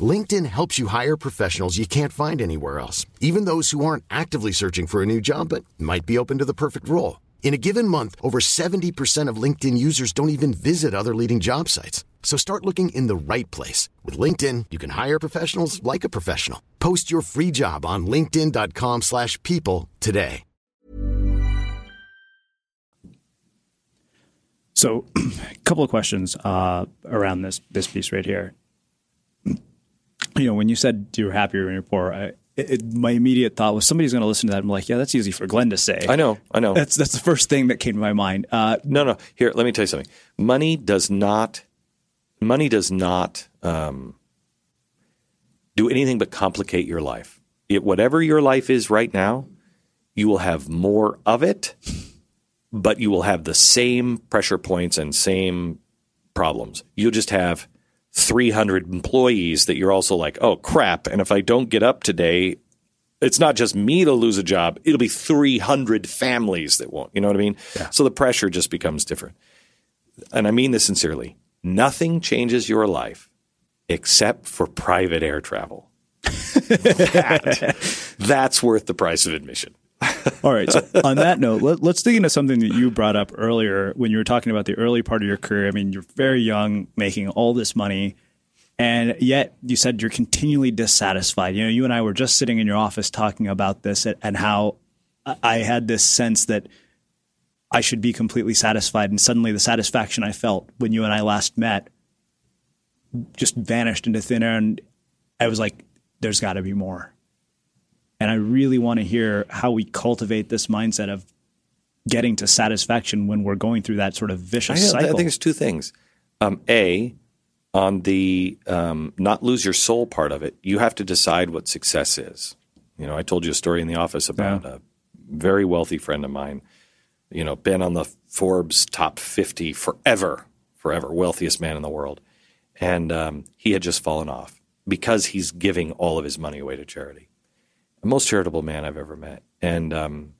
LinkedIn helps you hire professionals you can't find anywhere else, even those who aren't actively searching for a new job but might be open to the perfect role. In a given month, over 70% of LinkedIn users don't even visit other leading job sites. So start looking in the right place. With LinkedIn, you can hire professionals like a professional. Post your free job on linkedin.com slash people today. So a *clears throat* couple of questions uh, around this, this piece right here. You know, when you said you were happier when you're poor, I, it, it, my immediate thought was somebody's going to listen to that. I'm like, yeah, that's easy for Glenn to say. I know, I know. That's that's the first thing that came to my mind. Uh, no, no. Here, let me tell you something. Money does not, money does not um, do anything but complicate your life. It, whatever your life is right now, you will have more of it, but you will have the same pressure points and same problems. You'll just have 300 employees that you're also like, oh crap. And if I don't get up today, it's not just me to lose a job, it'll be 300 families that won't. You know what I mean? Yeah. So the pressure just becomes different. And I mean this sincerely nothing changes your life except for private air travel. *laughs* that, that's worth the price of admission. All right. So on that note, let, us dig into something that you brought up earlier when you were talking about the early part of your career. I mean, you're very young, making all this money, and yet you said you're continually dissatisfied. You know, you and I were just sitting in your office talking about this and how I had this sense that I should be completely satisfied, and suddenly the satisfaction I felt when you and I last met just vanished into thin air, and I was like, "There's got to be more." And I really want to hear how we cultivate this mindset of getting to satisfaction when we're going through that sort of vicious I, cycle. I think it's two things. Um, a, on the um, not lose your soul part of it, you have to decide what success is. You know, I told you a story in the office about yeah. a very wealthy friend of mine. You know, been on the Forbes top 50 forever, forever, wealthiest man in the world. And um, he had just fallen off because he's giving all of his money away to charity the most charitable man I've ever met. And um,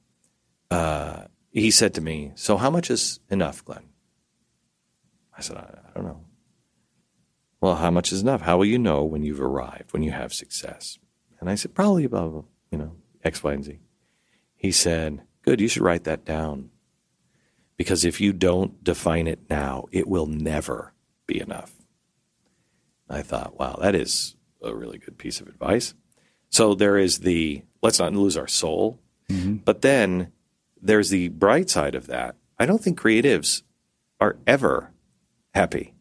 uh, he said to me, So, how much is enough, Glenn? I said, I, I, don't know. Well, how much is enough? How will you know when you've arrived, when you have success? And I said, Probably about, you know, X, Y, and Z. He said, Good, you should write that down. Because if you don't define it now, it will never be enough. I thought, wow, that is a really good piece of advice. So there is the let's not lose our soul. Mm-hmm. But then there's the bright side of that. I don't think creatives are ever happy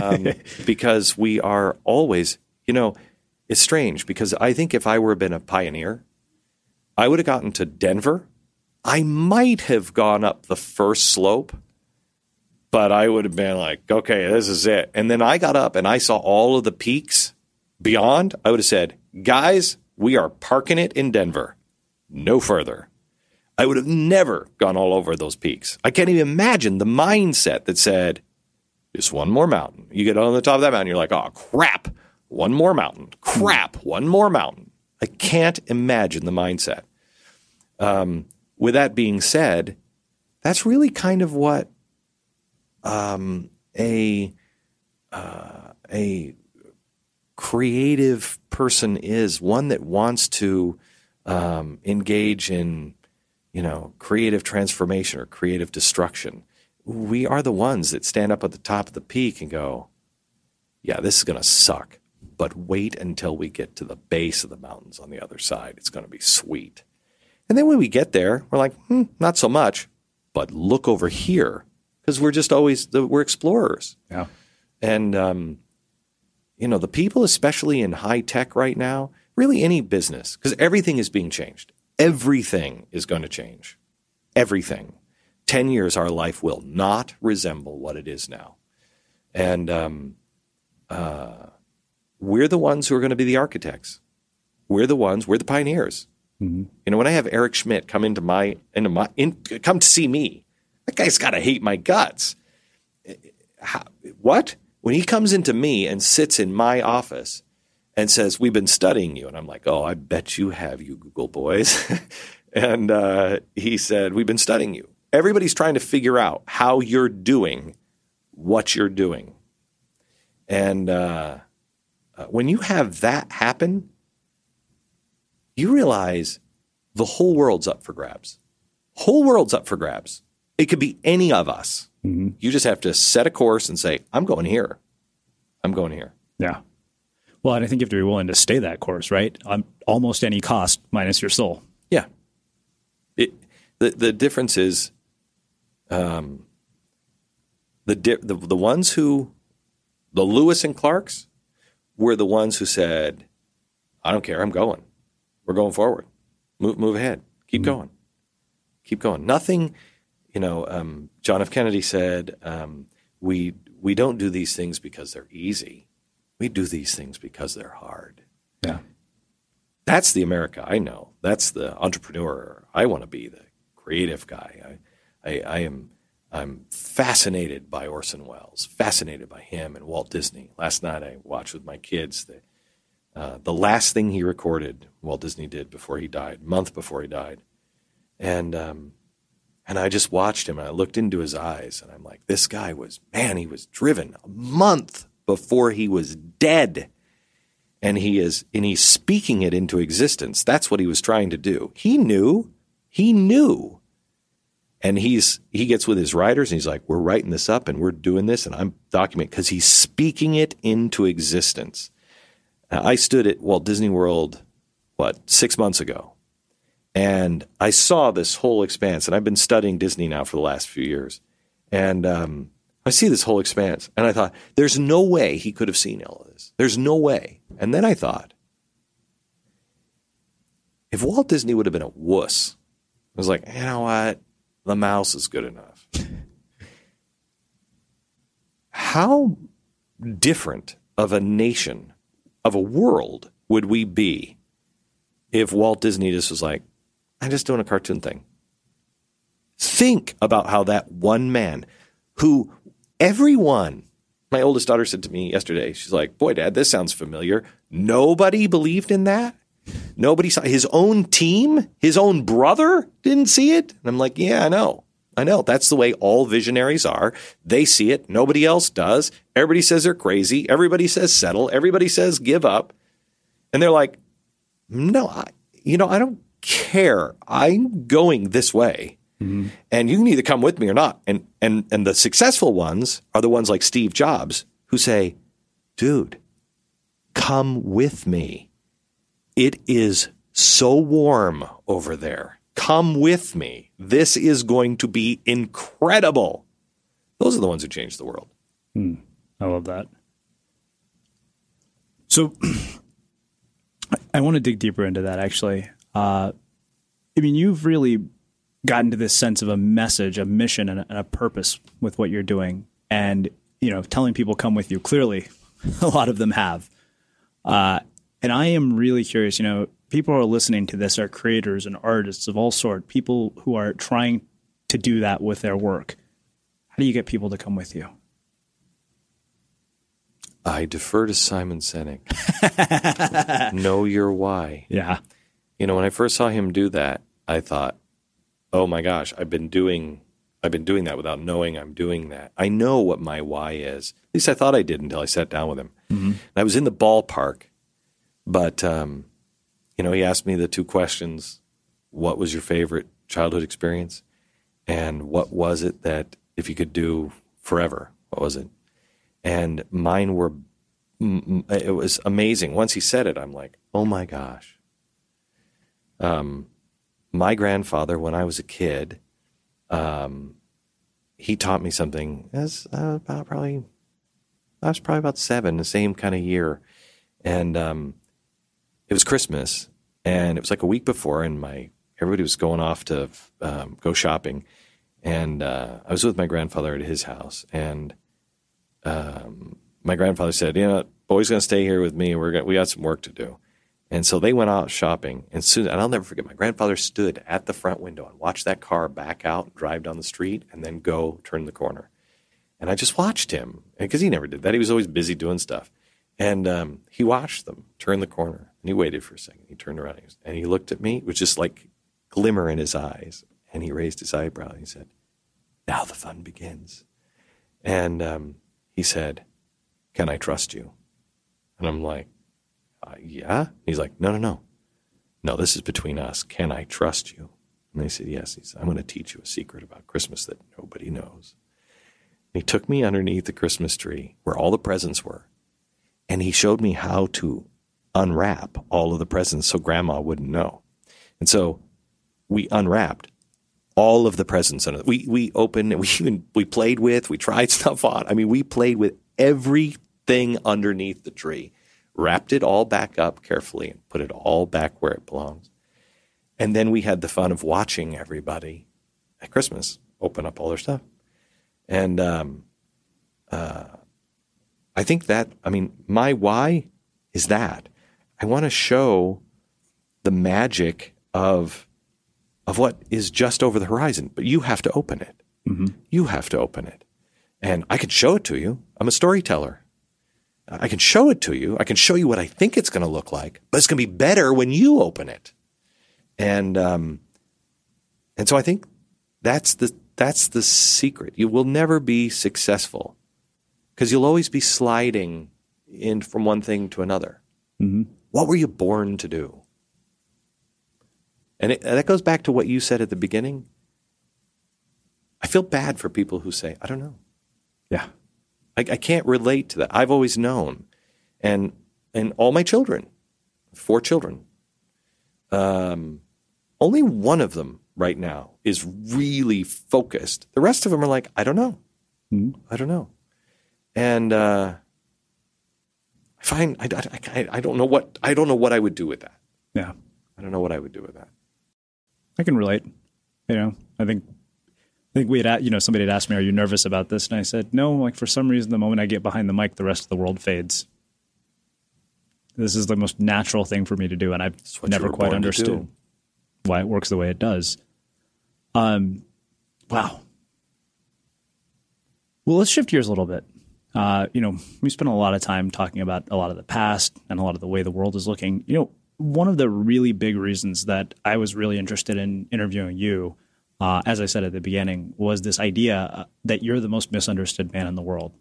um, *laughs* because we are always, you know, it's strange because I think if I were been a pioneer, I would have gotten to Denver. I might have gone up the first slope, but I would have been like, okay, this is it. And then I got up and I saw all of the peaks beyond. I would have said, Guys, we are parking it in Denver. No further. I would have never gone all over those peaks. I can't even imagine the mindset that said, just one more mountain. You get on the top of that mountain, you're like, oh, crap, one more mountain. Crap, one more mountain. I can't imagine the mindset. Um, with that being said, that's really kind of what um, a uh, a creative person is, one that wants to um, engage in, you know, creative transformation or creative destruction. We are the ones that stand up at the top of the peak and go, yeah, this is going to suck. But wait until we get to the base of the mountains on the other side. It's going to be sweet. And then when we get there, we're like, hmm, not so much. But look over here because we're just always, we're explorers. Yeah. And um, you know, the people, especially in high tech right now, really any business, because everything is being changed. Everything is going to change. Everything. 10 years, our life will not resemble what it is now. And um, uh, we're the ones who are going to be the architects. We're the ones, we're the pioneers. Mm-hmm. You know, when I have Eric Schmidt come into my, into my, in, come to see me, that guy's got to hate my guts. How, what? When he comes into me and sits in my office and says, We've been studying you. And I'm like, Oh, I bet you have, you Google boys. *laughs* and uh, he said, We've been studying you. Everybody's trying to figure out how you're doing what you're doing. And uh, uh, when you have that happen, you realize the whole world's up for grabs. Whole world's up for grabs. It could be any of us. Mm-hmm. You just have to set a course and say, I'm going here. I'm going here. Yeah. Well, and I think you have to be willing to stay that course, right? On almost any cost minus your soul. Yeah. It, the, the difference is um, the, di- the, the ones who, the Lewis and Clarks, were the ones who said, I don't care, I'm going. We're going forward. Move, move ahead. Keep Mm-hmm. going. Keep going. Nothing, you know, um, John F. Kennedy said, um, we, we don't do these things because they're easy. We do these things because they're hard. Yeah. That's the America I know. That's the entrepreneur I want to be, the creative guy. I, I, I am I'm fascinated by Orson Welles, fascinated by him and Walt Disney. Last night I watched with my kids the, uh, the last thing he recorded, Walt Disney did before he died, month before he died. And, um, and I just watched him and I looked into his eyes and I'm like, this guy was, man, he was driven a month before he was dead. And he is, and he's speaking it into existence. That's what he was trying to do. He knew, he knew and he's he gets with his writers and he's like we're writing this up and we're doing this and i'm documenting because he's speaking it into existence Uh, i stood at walt disney world what six months ago and i saw this whole expanse and i've been studying disney now for the last few years and um, i see this whole expanse and i thought there's no way he could have seen all of this there's no way and then i thought if walt disney would have been a wuss I was like, you know what? The mouse is good enough. How different of a nation, of a world would we be if Walt Disney just was like, I'm just doing a cartoon thing? Think about how that one man who everyone, my oldest daughter said to me yesterday, she's like, Boy, dad, this sounds familiar. Nobody believed in that. Nobody saw his own team, his own brother didn't see it. And I'm like, yeah, I know. I know. That's the way all visionaries are. They see it. Nobody else does. Everybody says they're crazy. Everybody says settle. Everybody says give up. And they're like, no, I, you know, I don't care. I'm going this way. And you can either come with me or not. And, and, and the successful ones are the ones like Steve Jobs who say, dude, come with me. It is so warm over there. Come with me. This is going to be incredible. Those are the ones who change the world. Hmm. I love that. So *clears throat* I want to dig deeper into that actually. Uh, I mean, you've really gotten to this sense of a message, a mission, and a, and a purpose with what you're doing. And, you know, telling people come with you. Clearly, *laughs* a lot of them have. Uh, and I am really curious, you know, people who are listening to this are creators and artists of all sort, people who are trying to do that with their work. How do you get people to come with you? I defer to Simon Sinek. *laughs* know your why. Yeah. You know, when I first saw him do that, I thought, "Oh my gosh, I've been doing I've been doing that without knowing I'm doing that. I know what my why is. At least I thought I did until I sat down with him. And I was in the ballpark, but um, you know, he asked me the two questions: What was your favorite childhood experience, and what was it that if you could do forever, what was it? And mine were. It was amazing. Once he said it, I'm like, oh my gosh. Um, my grandfather, when I was a kid, um, he taught me something. As uh, about probably, I was probably about seven, the same kind of year, and um, it was Christmas, and it was like a week before, and my everybody was going off to um, go shopping, and uh, I was with my grandfather at his house, and um, my grandfather said, "You know, boy's going to stay here with me. We're gonna, we got some work to do." And so they went out shopping, and soon, and I'll never forget. My grandfather stood at the front window and watched that car back out, drive down the street, and then go turn the corner. And I just watched him because he never did that. He was always busy doing stuff. And um, he watched them turn the corner, and he waited for a second. He turned around and he, looked at me, with just like glimmer in his eyes, and he raised his eyebrow and he said, "Now the fun begins." And um, he said, "Can I trust you?" And I'm like, uh, "Yeah." He's like, "No, no, no, no. This is between us. Can I trust you?" And I said, "Yes." He said, "I'm going to teach you a secret about Christmas that nobody knows." And he took me underneath the Christmas tree where all the presents were, and he showed me how to unwrap all of the presents so Grandma wouldn't know. And so we unwrapped all of the presents under we we opened *laughs* we even we played with we tried *laughs* stuff on i mean we played with everything underneath the tree wrapped it all back up carefully, and put it all back where it belongs. And then we had the fun of watching everybody at Christmas open up all their stuff. And um, uh, I think that, I mean, my why is that I want to show the magic of of what is just over the horizon, but you have to open it. Mm-hmm. You have to open it. And I can show it to you. I'm a storyteller. I can show it to you. I can show you what I think it's going to look like, but it's going to be better when you open it. And um, and so I think that's the that's the secret. You will never be successful because you'll always be sliding in from one thing to another. Mm-hmm. What were you born to do? And, it, and that goes back to what you said at the beginning. I feel bad for people who say, I don't know. Yeah. I, I can't relate to that. I've always known. And and all my children, four children, um, only one of them right now is really focused. The rest of them are like, I don't know. Mm-hmm. I don't know. And uh, I find I, I, I don't know what I don't know what I would do with that. Yeah. I don't know what I would do with that. I can relate. You know, I think I think we had, you know, somebody had asked me, "Are you nervous about this?" And I said, "No." Like for some reason, the moment I get behind the mic, the rest of the world fades. This is the most natural thing for me to do, and I've never quite understood why it works the way it does. Um, wow. Well, let's shift gears a little bit. Uh, you know, we spent a lot of time talking about a lot of the past and a lot of the way the world is looking. You know, one of the really big reasons that I was really interested in interviewing you, uh, as I said at the beginning, was this idea uh, that you're the most misunderstood man in the world.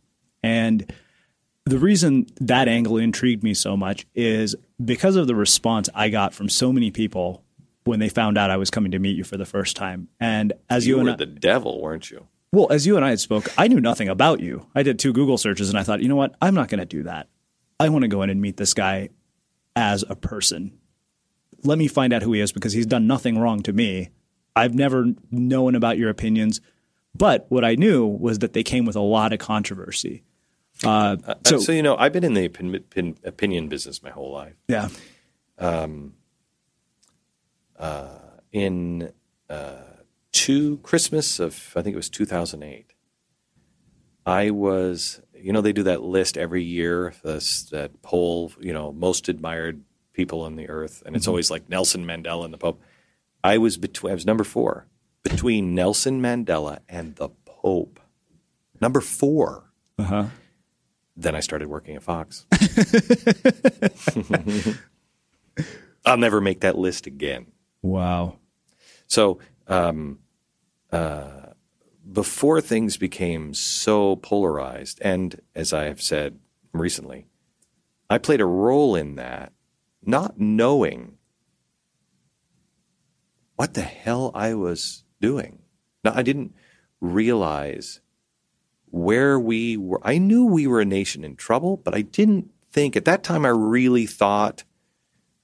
And the reason that angle intrigued me so much is because of the response I got from so many people when they found out I was coming to meet you for the first time. And as you, you and were I, the devil, weren't you? well, as you and I had spoke, I knew nothing about you. I did two Google searches and I thought, you know what? I'm not going to do that. I want to go in and meet this guy as a person. Let me find out who he is because he's done nothing wrong to me. I've never known about your opinions, but what I knew was that they came with a lot of controversy. Uh, Uh, so, so, you know, I've been in the opin- opin- opinion business my whole life. yeah, Um, uh, in uh, two Christmas of I think it was 2008, I was you know they do that list every year this, that poll you know most admired people on the earth and it's Mhm. always like Nelson Mandela and the Pope. I was between I was number four between Nelson Mandela and the Pope. Number four. uh huh. Then I started working at Fox. *laughs* I'll never make that list again. Wow. So, um, uh, before things became so polarized, and as I have said recently, I played a role in that, not knowing what the hell I was doing. Now, I didn't realize where we were. I knew we were a nation in trouble, but I didn't think at that time I really thought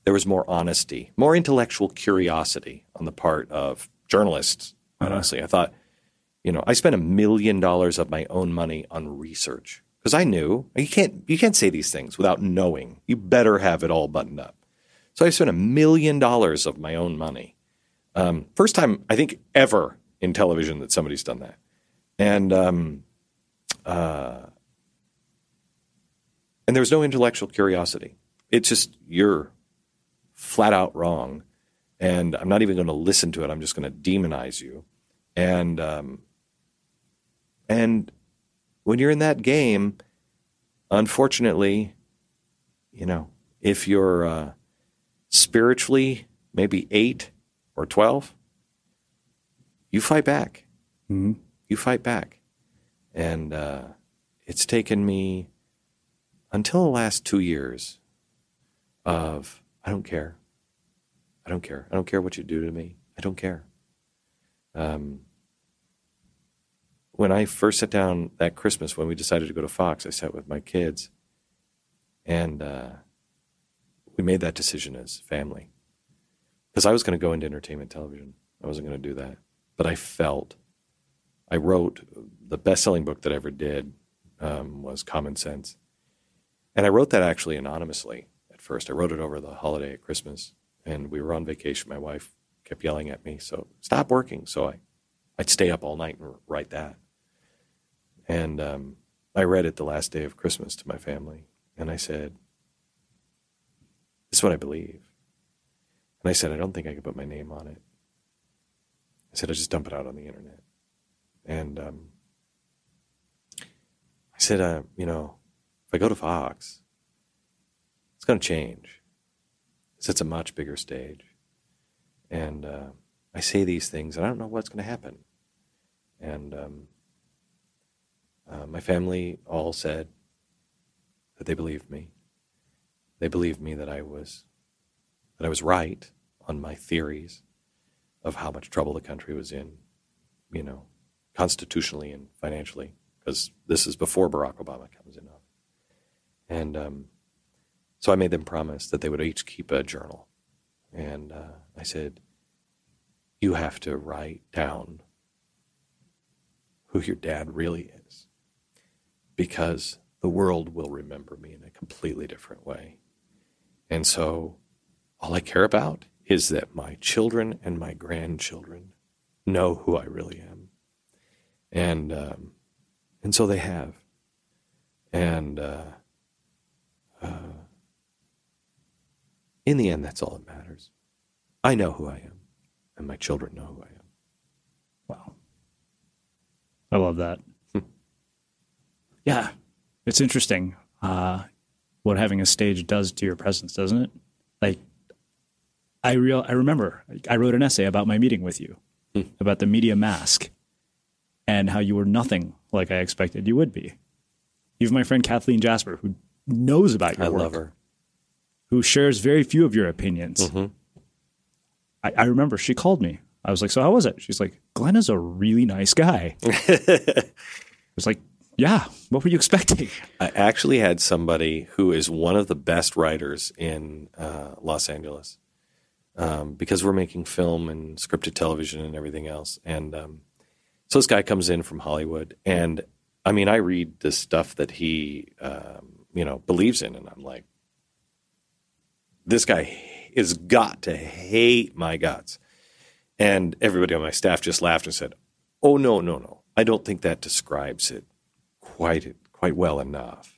there was more honesty, more intellectual curiosity on the part of journalists. Uh-huh. Honestly, I thought, you know, I spent a million dollars of my own money on research because I knew you can't you can't say these things without knowing. You better have it all buttoned up. So I spent a million dollars of my own money. Um, first time I think ever in television that somebody's done that, and um, uh, and there was no intellectual curiosity. It's just you're flat out wrong, and I'm not even going to listen to it. I'm just going to demonize you, and um, and when you're in that game, unfortunately, you know, if you're uh, spiritually maybe eight or twelve, you fight back. Mm-hmm. You fight back, and uh, it's taken me until the last two years of I don't care. I don't care. I don't care what you do to me. I don't care. Um, when I first sat down that Christmas when we decided to go to Fox, I sat with my kids, and uh, we made that decision as family because I was going to go into entertainment television. I wasn't going to do that, but I felt. I wrote the best-selling book that I ever did um, was Common Sense, And I wrote that actually anonymously at first. I wrote it over the holiday at Christmas, and we were on vacation. My wife kept yelling at me, so stop working. So I, I'd stay up all night and write that. And um, I read it the last day of Christmas to my family, and I said, "This is what I believe." And I said, "I don't think I could put my name on it." I said, "I'll just dump it out on the internet." And um, I said, uh, "You know, if I go to Fox, it's going to change. It's a much bigger stage." And uh, I say these things, and I don't know what's going to happen. And um, uh, my family all said that they believed me. They believed me that I was that I was right on my theories of how much trouble the country was in, you know, constitutionally and financially, because this is before Barack Obama comes in. And um, so I made them promise that they would each keep a journal. And uh, I said, You have to write down who your dad really is because the world will remember me in a completely different way. And so all I care about is that my children and my grandchildren know who I really am. And, um, and so they have. And uh, uh, in the end, that's all that matters. I know who I am, and my children know who I am. Wow. I love that. *laughs* yeah, it's interesting uh, what having a stage does to your presence, doesn't it? Like, I real I remember I wrote an essay about my meeting with you, Hmm. about the media mask, and how you were nothing like I expected you would be. You have my friend Kathleen Jasper, who knows about your I work, love her. who shares very few of your opinions. Mhm. I, I remember she called me. I was like, "So how was it?" She's like, "Glenn is a really nice guy." *laughs* I was like, "Yeah, what were you expecting?" I actually had somebody who is one of the best writers in uh, Los Angeles um, because we're making film and scripted television and everything else. And um, so this guy comes in from Hollywood, and I mean, I read the stuff that he, um, you know, believes in, and I'm like, this guy has got to hate my guts. And everybody on my staff just laughed and said, "Oh no, no, no! I don't think that describes it quite quite well enough."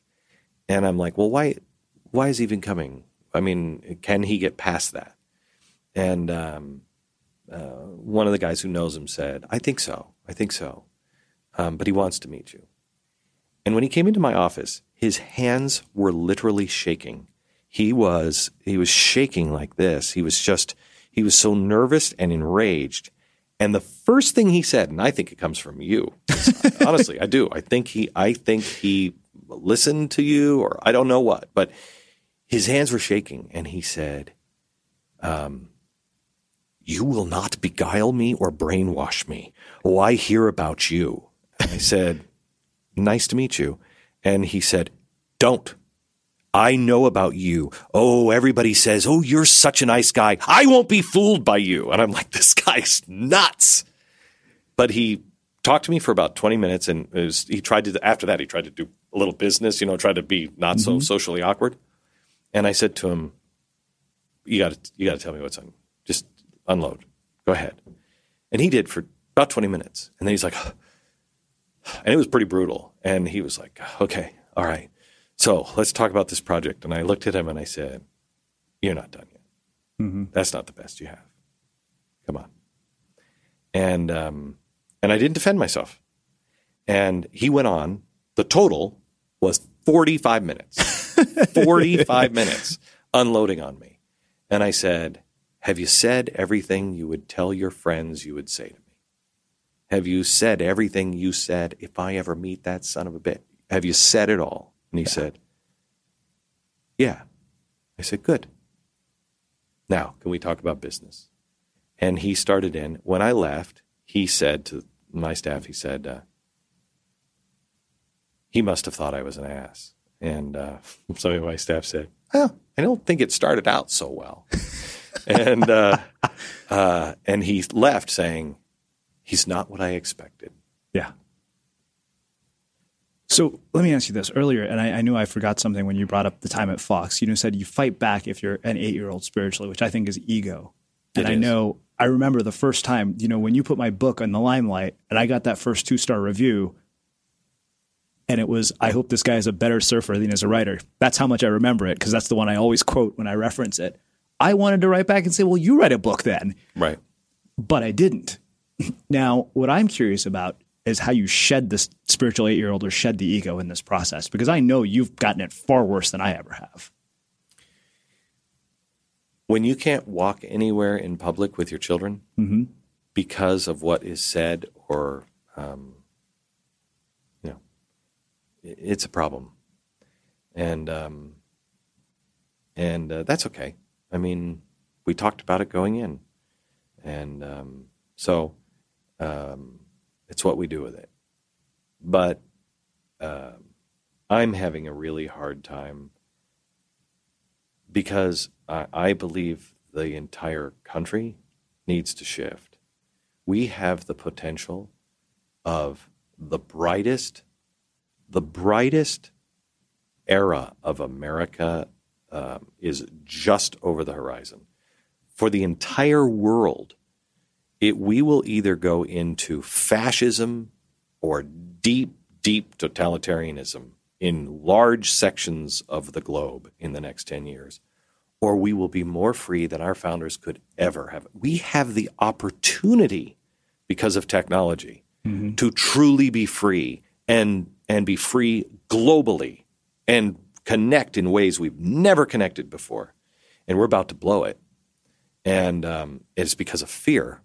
And I'm like, "Well, why why is he even coming? I mean, can he get past that?" And um, uh, one of the guys who knows him said, "I think so. I think so, um, but he wants to meet you." And when he came into my office, his hands were literally shaking. He was he was shaking like this. He was just he was so nervous and enraged. And the first thing he said, and I think it comes from you. *laughs* honestly, I do. I think he I think he listened to you or I don't know what, but his hands were shaking and he said, um, you will not beguile me or brainwash me. Oh, I hear about you. I said, Nice to meet you. And he said, Don't. I know about you. Oh, everybody says, Oh, you're such a nice guy. I won't be fooled by you. And I'm like, This guy's nuts. But he talked to me for about 20 minutes and it was, he tried to, after that, he tried to do a little business, you know, tried to be not so Mhm. socially awkward. And I said to him, You got to, you got to tell me what's on. Unload. Go ahead. And he did for about 20 minutes. And then he's like, *sighs* and it was pretty brutal. And he was like, okay, all right. So let's talk about this project. And I looked at him and I said, you're not done yet. Mm-hmm. That's not the best you have. Come on. And, um, and I didn't defend myself. And he went on. The total was 45 minutes. *laughs* 45 minutes unloading on me. And I said, Have you said everything you would tell your friends you would say to me? Have you said everything you said if I ever meet that son of a bitch? Have you said it all? And he said, Yeah. I said, Good. Now, can we talk about business? And he started in. When I left, he said to my staff, he said, uh, he must have thought I was an ass. And uh, *laughs* some of my staff said, well, I don't think it started out so well. And uh, *laughs* uh, and he left saying, he's not what I expected. Yeah. So let me ask you this earlier, and I, I, knew I forgot something when you brought up the time at Fox. You said you fight back if you're an eight year old spiritually, which I think is ego. And I know I remember the first time, you know, when you put my book on the limelight and I got that first two star review, and it was, I hope this guy is a better surfer than as a writer. That's how much I remember it because that's the one I always quote when I reference it. I wanted to write back and say, well, you write a book then. Right. But I didn't. *laughs* now, what I'm curious about is how you shed this spiritual eight year old or shed the ego in this process because I know you've gotten it far worse than I ever have. When you can't walk anywhere in public with your children mm-hmm. because of what is said or, um, you know, it's a problem. And, um, and uh, that's okay. I mean, we talked about it going in, and um, so um, it's what we do with it. But uh, I'm having a really hard time because I, I believe the entire country needs to shift. We have the potential of the brightest, the brightest era of America um, is just over the horizon. For the entire world, it, we will either go into fascism or deep, deep totalitarianism in large sections of the globe in the next 10 years, or we will be more free than our founders could ever have. We have the opportunity because of technology mm-hmm. to truly be free and, and be free globally and connect in ways we've never connected before. And we're about to blow it. And um, it's because of fear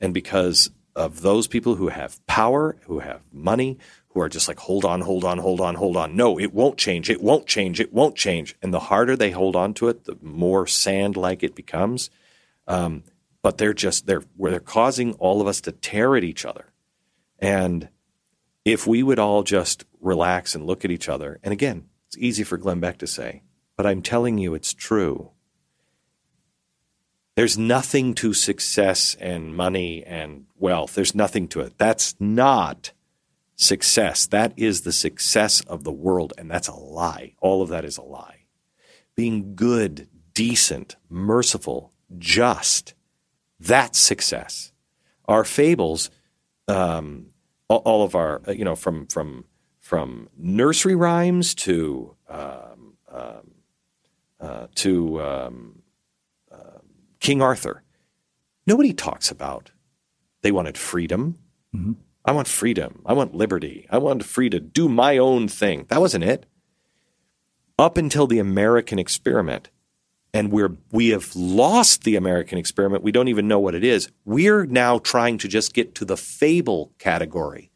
and because of those people who have power, who have money, who are just like, hold on, hold on, hold on, hold on. No, it won't change. It won't change. It won't change. And the harder they hold on to it, the more sand like it becomes. Um, but they're just, they're, they're causing all of us to tear at each other. And if we would all just relax and look at each other, and again, it's easy for Glenn Beck to say, but I'm telling you it's true. There's nothing to success and money and wealth. There's nothing to it. That's not success. That is the success of the world, and that's a lie. All of that is a lie. Being good, decent, merciful, just, that's success. Our fables, um, all of our, you know, from from from nursery rhymes to um, um, uh, to um, uh, King Arthur. Nobody talks about they wanted freedom. Mm-hmm. I want freedom. I want liberty. I want free to do my own thing. That wasn't it. Up until the American experiment, and we're we have lost the American experiment. We don't even know what it is. We're now trying to just get to the fable category.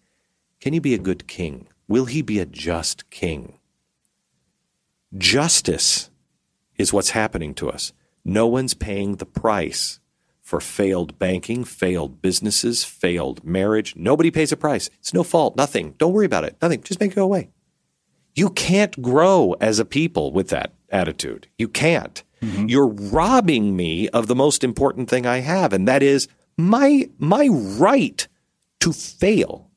Can you be a good king? Will he be a just king? Justice is what's happening to us. No one's paying the price for failed banking, failed businesses, failed marriage. Nobody pays a price. It's no fault, nothing. Don't worry about it. Nothing. Just make it go away. You can't grow as a people with that attitude. You can't. Mm-hmm. You're robbing me of the most important thing I have, and that is my my right to fail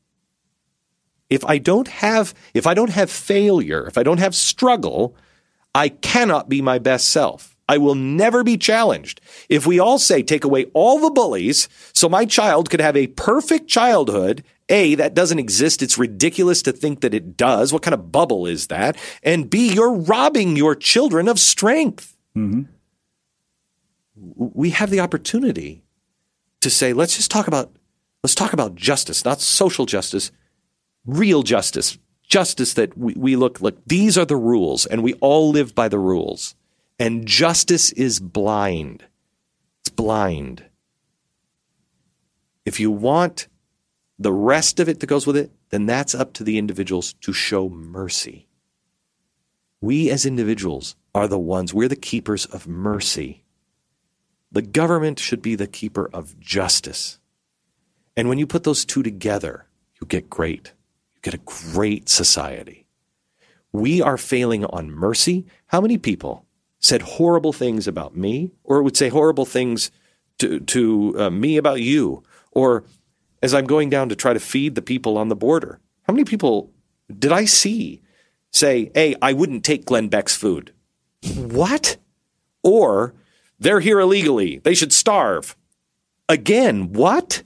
if I don't have if I don't have failure, if I don't have struggle, I cannot be my best self. I will never be challenged. If we all say take away all the bullies so my child could have a perfect childhood, A, that doesn't exist. It's ridiculous to think that it does. What kind of bubble is that? And B, you're robbing your children of strength. Mm-hmm. We have the opportunity to say, let's just talk about let's talk about justice, not social justice, real justice, justice that we, we look like these are the rules and we all live by the rules. And justice is blind. It's blind. If you want the rest of it that goes with it, then that's up to the individuals to show mercy. We as individuals are the ones, we're the keepers of mercy. The government should be the keeper of justice. And when you put those two together, you get great get a great society. We are failing on mercy. How many people said horrible things about me, or would say horrible things to, to uh, me about you? Or as I'm going down to try to feed the people on the border, how many people did I see say, hey, I wouldn't take Glenn Beck's food? what? Or they're here illegally. They should starve. Again, what?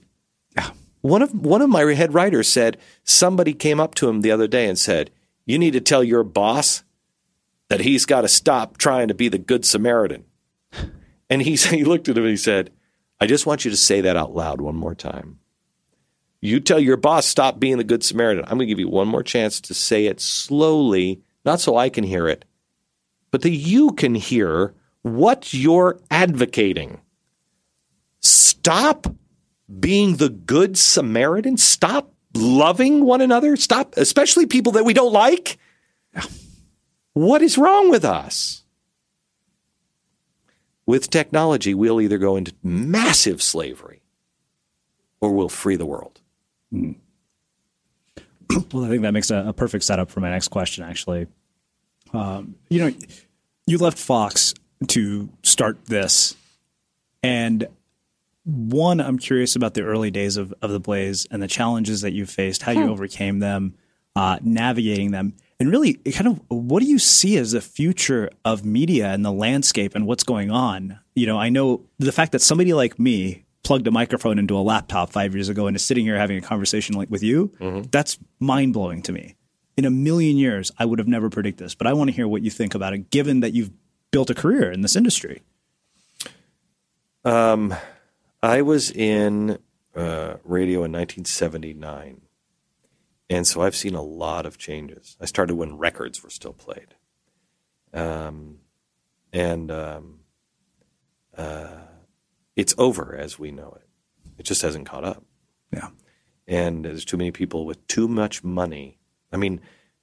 One of one of my head writers said somebody came up to him the other day and said, "You need to tell your boss that he's got to stop trying to be the good Samaritan." *laughs* And he he looked at him and he said, "I just want you to say that out loud one more time. You tell your boss stop being the good Samaritan. I'm going to give you one more chance to say it slowly, not so I can hear it, but that you can hear what you're advocating. Stop being the good Samaritan. Stop loving one another. Stop, especially people that we don't like. What is wrong with us? With technology, we'll either go into massive slavery or we'll free the world. Hmm. Well, I think that makes a, a, perfect setup for my next question, actually. Um, you know, you left Fox to start this. And one, I'm curious about the early days of, of the Blaze and the challenges that you faced, how you hmm. overcame them, uh, navigating them, and really kind of what do you see as the future of media and the landscape and what's going on? You know, I know the fact that somebody like me plugged a microphone into a laptop five years ago and is sitting here having a conversation like with you, mm-hmm. that's mind blowing to me. In a million years, I would have never predicted this, but I want to hear what you think about it, given that you've built a career in this industry. Um, I was in uh, radio in 1979. And so I've seen a lot of changes. I started when records were still played. Um, and um, uh, it's over as we know it. It just hasn't caught up. Yeah. And there's too many people with too much money. I mean,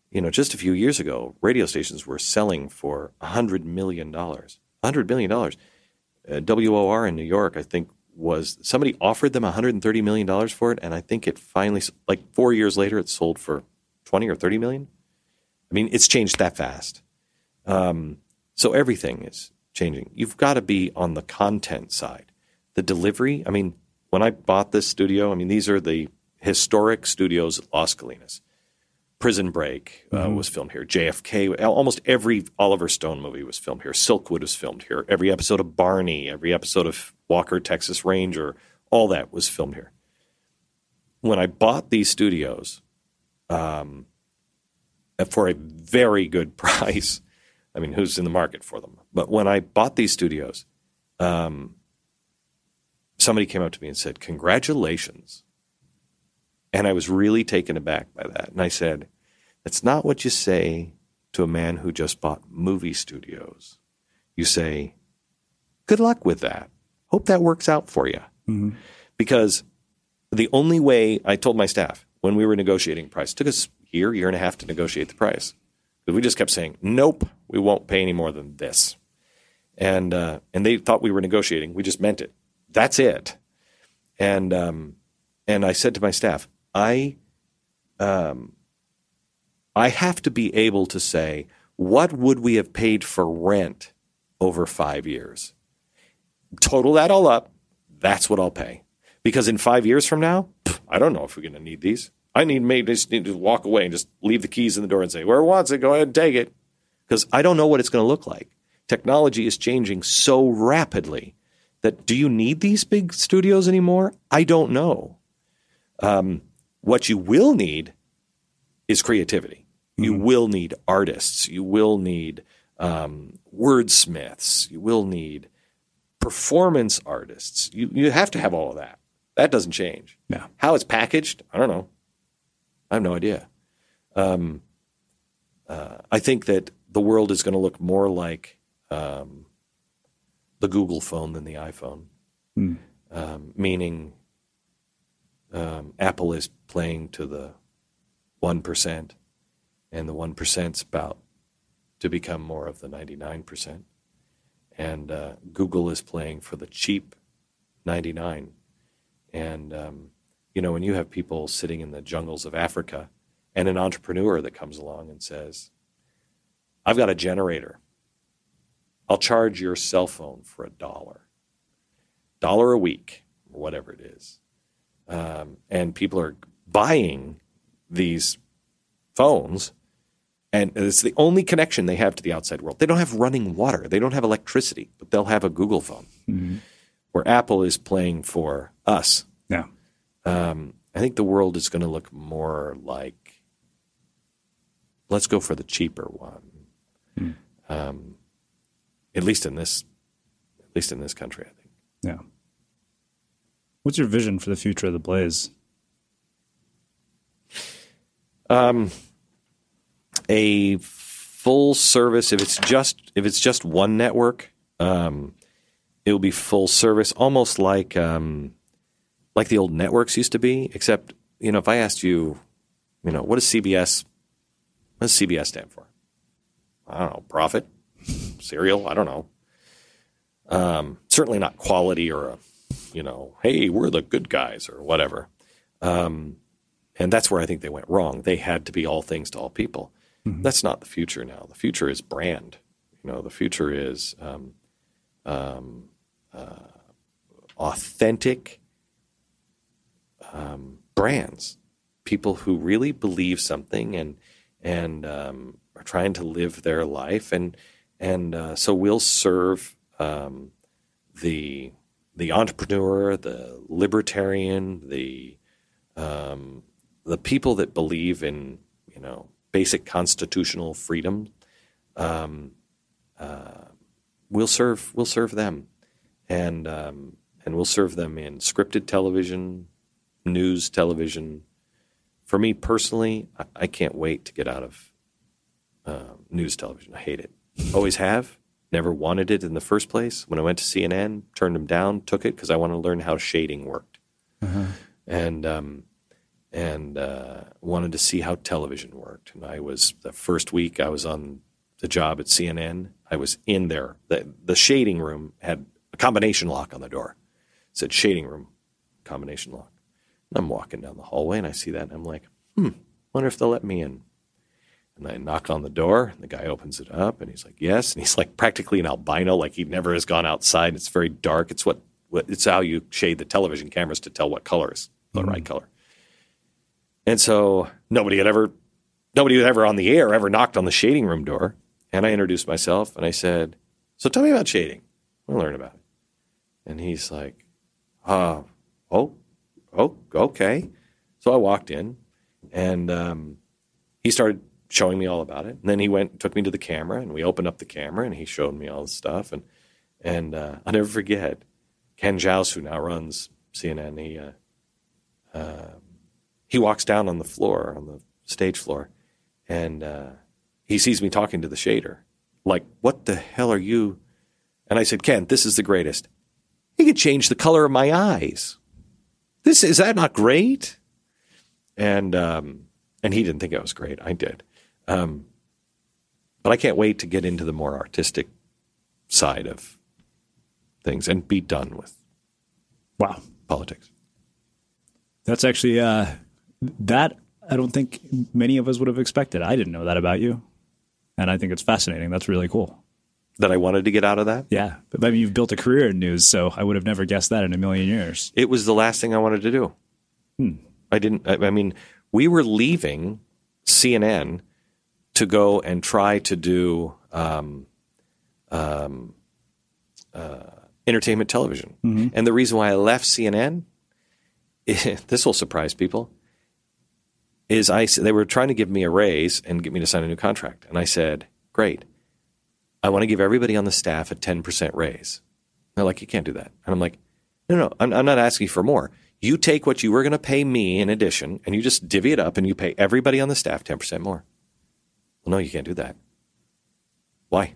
you know, just a few years ago, radio stations were selling for $100 million. $100 million. Uh, WOR in New York, I think, was somebody offered them 130 million dollars for it, and I think it finally, like four years later, it sold for 20 or 30 million. I mean, it's changed that fast. Um, so everything is changing. You've got to be on the content side, the delivery. I mean, when I bought this studio, I mean, these are the historic studios at Las Colinas. Prison Break uh, mm-hmm. was filmed here. JFK, almost every Oliver Stone movie was filmed here. Silkwood was filmed here. Every episode of Barney, every episode of Walker, Texas Ranger, all that was filmed here. When I bought these studios um, for a very good *laughs* price, I mean, who's in the market for them? But when I bought these studios, um, somebody came up to me and said, Congratulations and I was really taken aback by that. And I said, That's not what you say to a man who just bought movie studios. You say, Good luck with that. Hope that works out for you. Mm-hmm. Because the only way I told my staff when we were negotiating price, took us a year, year and a half to negotiate the price. Because we just kept saying, Nope, we won't pay any more than this. And uh, and they thought we were negotiating. We just meant it. That's it. And um, and I said to my staff, I um, I have to be able to say what would we have paid for rent over five years. Total that all up, that's what I'll pay. Because in five years from now, I don't know if we're going to need these. I need maybe just need to walk away and just leave the keys in the door and say, "Where wants it? Go ahead and take it," because I don't know what it's going to look like. Technology is changing so rapidly that do you need these big studios anymore? I don't know. Um, what you will need is creativity. Mm-hmm. You will need artists. You will need um, wordsmiths. You will need performance artists. You, you have to have all of that. That doesn't change. Yeah. How it's packaged, I don't know. I have no idea. Um, uh, I think that the world is going to look more like um, the Google phone than the iPhone, mm. um, meaning um, Apple is playing to the 1%, and the 1%'s about to become more of the 99%. And uh, Google is playing for the cheap 99. And, um, you know, when you have people sitting in the jungles of Africa and an entrepreneur that comes along and says, I've got a generator. I'll charge your cell phone for a dollar, dollar a week, or whatever it is um, and people are buying these phones, and it's the only connection they have to the outside world. They don't have running water, they don't have electricity, but they'll have a Google phone. Mm-hmm. Where Apple is playing for us. Yeah. Um, I think the world is going to look more like let's go for the cheaper one. Hmm. Um, at least in this, at least in this country, I think. Yeah. What's your vision for the future of the Blaze? Um, a full service. If it's just if it's just one network, um, it will be full service, almost like um, like the old networks used to be. Except you know, if I asked you, you know, what does CBS? What does CBS stand for? I don't know. Profit, cereal. I don't know. Um, certainly not quality or a, you know, hey, we're the good guys or whatever. Um, and that's where I think they went wrong. They had to be all things to all people. Mm-hmm. That's not the future now. The future is brand. You know, the future is um, um, uh, authentic um, brands. People who really believe something and and um, are trying to live their life, and and uh, so we'll serve um, the the entrepreneur, the libertarian, the um, the people that believe in you know basic constitutional freedom. Um, uh, we'll serve we'll serve them, and um, and we'll serve them in scripted television, news television. For me personally, I, I can't wait to get out of uh, news television. I hate it. Always have. Never wanted it in the first place. When I went to CNN, turned them down, took it because I wanted to learn how shading worked, and um, and uh, wanted to see how television worked. And I was the first week I was on the job at CNN. I was in there. the The shading room had a combination lock on the door. It said shading room, combination lock. And I'm walking down the hallway and I see that and I'm like, hmm, wonder if they'll let me in. And I knock on the door, and the guy opens it up, and he's like, "Yes." And he's like practically an albino, like he never has gone outside. It's very dark. It's what, what it's how you shade the television cameras to tell what color is the right color. And so nobody had ever, nobody was ever on the air ever knocked on the shading room door. And I introduced myself, and I said, "So tell me about shading. I want to learn about it." And he's like, "Uh, oh, oh, okay." So I walked in, and um, he started showing me all about it. And then he went, took me to the camera, and we opened up the camera, and he showed me all the stuff. And and uh, I'll never forget Ken Jautz, who now runs CNN. He uh, he walks down on the floor, on the stage floor, and uh, he sees me talking to the shader. Like, what the hell are you? And I said, Ken, this is the greatest. He could change the color of my eyes. This is that not great? And um, and he didn't think it was great. I did. Um, but I can't wait to get into the more artistic side of things and be done with wow politics. That's actually uh, that I don't think many of us would have expected. I didn't know that about you, and I think it's fascinating. That's really cool. That I wanted to get out of that. Yeah, but I mean, you've built a career in news, so I would have never guessed that in a million years. It was the last thing I wanted to do. Hmm. I didn't. I, I mean, we were leaving CNN to go and try to do um, um, uh, entertainment television. Mhm. And the reason why I left CNN, *laughs* this will surprise people, is I they were trying to give me a raise and get me to sign a new contract, and I said, "Great, I want to give everybody on the staff a ten percent raise." They're like, "You can't do that," and I'm like, "No, no, I'm, I'm not asking for more. You take what you were going to pay me in addition, and you just divvy it up, and you pay everybody on the staff ten percent more." Well, no, you can't do that. Why?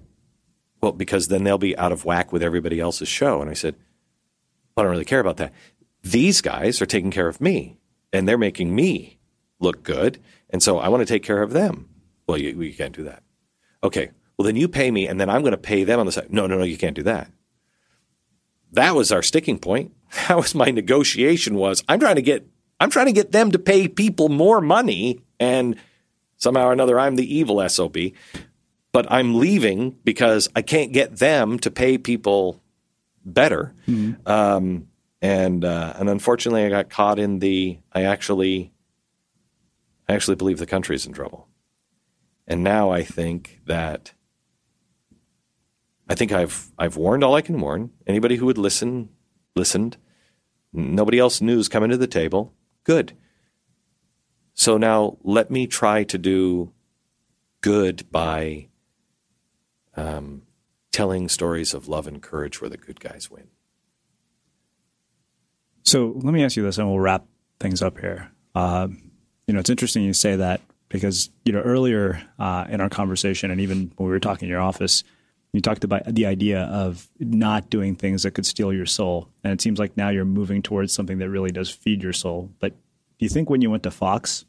Well, because then they'll be out of whack with everybody else's show. And I said, I don't really care about that. These guys are taking care of me and they're making me look good. And so I want to take care of them. Well, you, you can't do that. Okay. Well, then you pay me and then I'm going to pay them on the side. No, no, no, you can't do that. That was our sticking point. *laughs* That was my negotiation was I'm trying to get, I'm trying to get them to pay people more money and somehow or another I'm the evil SOB. But I'm leaving because I can't get them to pay people better. Um, and uh, and unfortunately, I got caught in the. I actually, I actually believe the country's in trouble. And now I think that I think I've I've warned all I can warn. Anybody who would listen listened. Nobody else knew is coming to the table. Good. So now let me try to do good by um, telling stories of love and courage where the good guys win. So let me ask you this, and we'll wrap things up here. Uh, you know, it's interesting you say that because you know earlier uh, in our conversation, and even when we were talking in your office, you talked about the idea of not doing things that could steal your soul, and it seems like now you're moving towards something that really does feed your soul. But do you think when you went to Fox,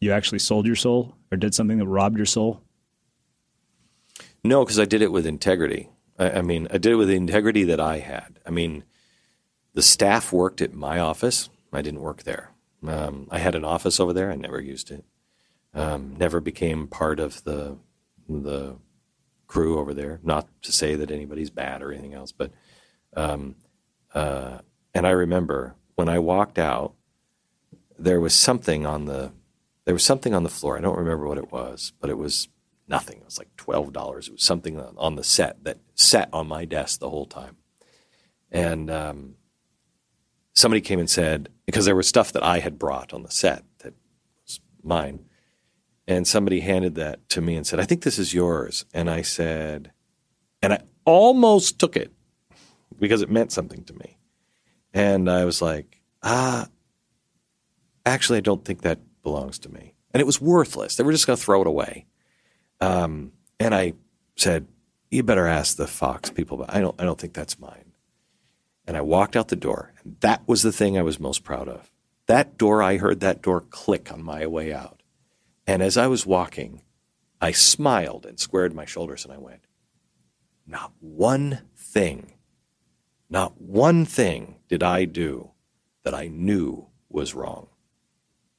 you actually sold your soul, or did something that robbed your soul? No, because I did it with integrity. I, I mean, I did it with the integrity that I had. I mean, the staff worked at my office. I didn't work there. Um, I had an office over there. I never used it. Um, never became part of the the crew over there. Not to say that anybody's bad or anything else, but um, uh, and I remember when I walked out, there was something on the there was something on the floor. I don't remember what it was, but it was nothing. It was like twelve dollars. It was something on the set that sat on my desk the whole time, and um, somebody came and said because there was stuff that I had brought on the set that was mine, and somebody handed that to me and said, "I think this is yours," and I said, and I almost took it because it meant something to me, and I was like, ah, actually, I don't think that belongs to me, and it was worthless. They were just going to throw it away. Um, and I said, "You better ask the Fox people." But I don't. I don't think that's mine. And I walked out the door, and that was the thing I was most proud of. That door, I heard that door click on my way out. And as I was walking, I smiled and squared my shoulders, and I went, "Not one thing, not one thing did I do that I knew was wrong.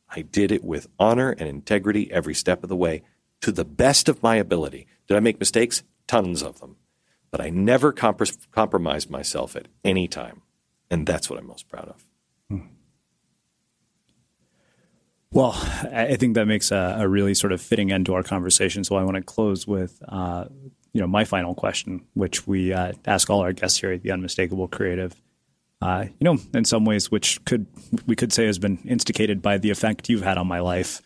I did it with honor and integrity every step of the way." to the best of my ability. Did I make mistakes? Tons of them. But I never comp- compromised myself at any time. And that's what I'm most proud of. Hmm. Well, I think that makes a, a, really sort of fitting end to our conversation. So I want to close with, uh, you know, my final question, which we uh, ask all our guests here at the Unmistakable Creative. Uh, you know, in some ways, which could we could say has been instigated by the effect you've had on my life.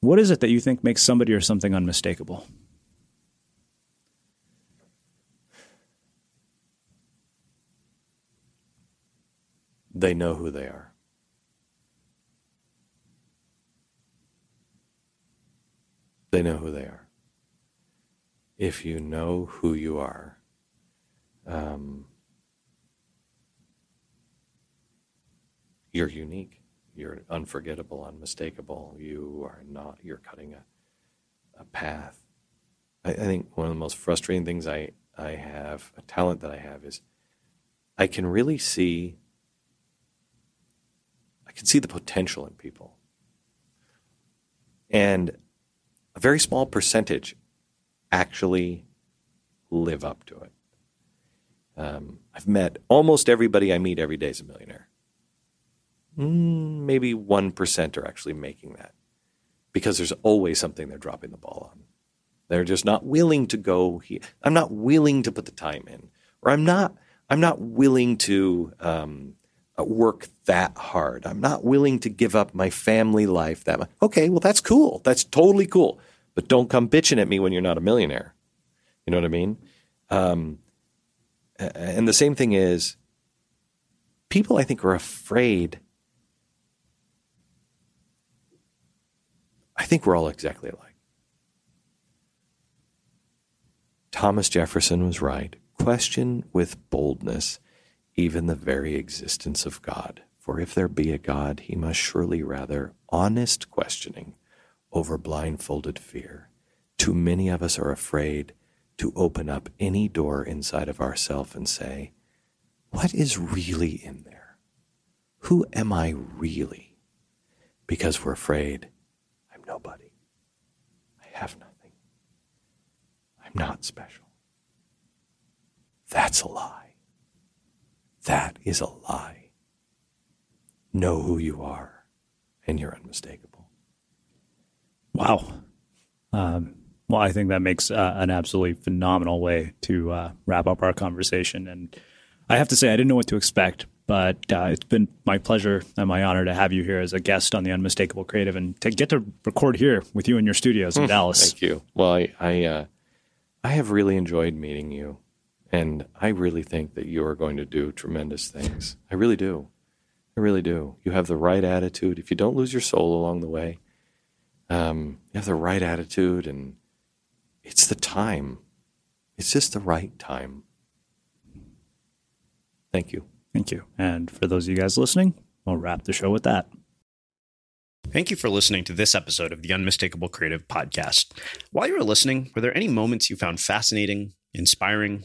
What is it that you think makes somebody or something unmistakable? They know who they are. They know who they are. If you know who you are, um, you're unique you're unforgettable, unmistakable. You are not. You're cutting a a path. I, I think one of the most frustrating things I I have a talent that I have is I can really see. I can see the potential in people, and a very small percentage actually live up to it. Um, I've met almost everybody I meet every day is a millionaire mm, maybe 1% are actually making that because there's always something they're dropping the ball on. They're just not willing to go here. I'm not willing to put the time in, or I'm not. I'm not willing to um, work that hard. I'm not willing to give up my family life that much. Okay, well that's cool. That's totally cool. But don't come bitching at me when you're not a millionaire. You know what I mean? Um, and the same thing is, people I think are afraid I think we're all exactly alike. Thomas Jefferson was right. Question with boldness even the very existence of God. For if there be a God, he must surely rather honest questioning over blindfolded fear. Too many of us are afraid to open up any door inside of ourselves and say, What is really in there? Who am I really? Because we're afraid I'm nobody. I have nothing. I'm not special. That's a lie. That is a lie. Know who you are, and you're unmistakable. Wow. Um, well, I think that makes uh, an absolutely phenomenal way to uh, wrap up our conversation. And I have to say, I didn't know what to expect, but uh, it's been my pleasure and my honor to have you here as a guest on the Unmistakable Creative and to get to record here with you in your studios in Dallas. Thank you. Well, I I, uh, I have really enjoyed meeting you, and I really think that you are going to do tremendous things. I really do. I really do. You have the right attitude. If you don't lose your soul along the way, um, you have the right attitude, and it's the time. It's just the right time. Thank you. Thank you. And for those of you guys listening, we'll wrap the show with that. Thank you for listening to this episode of the Unmistakable Creative Podcast. While you were listening, were there any moments you found fascinating, inspiring,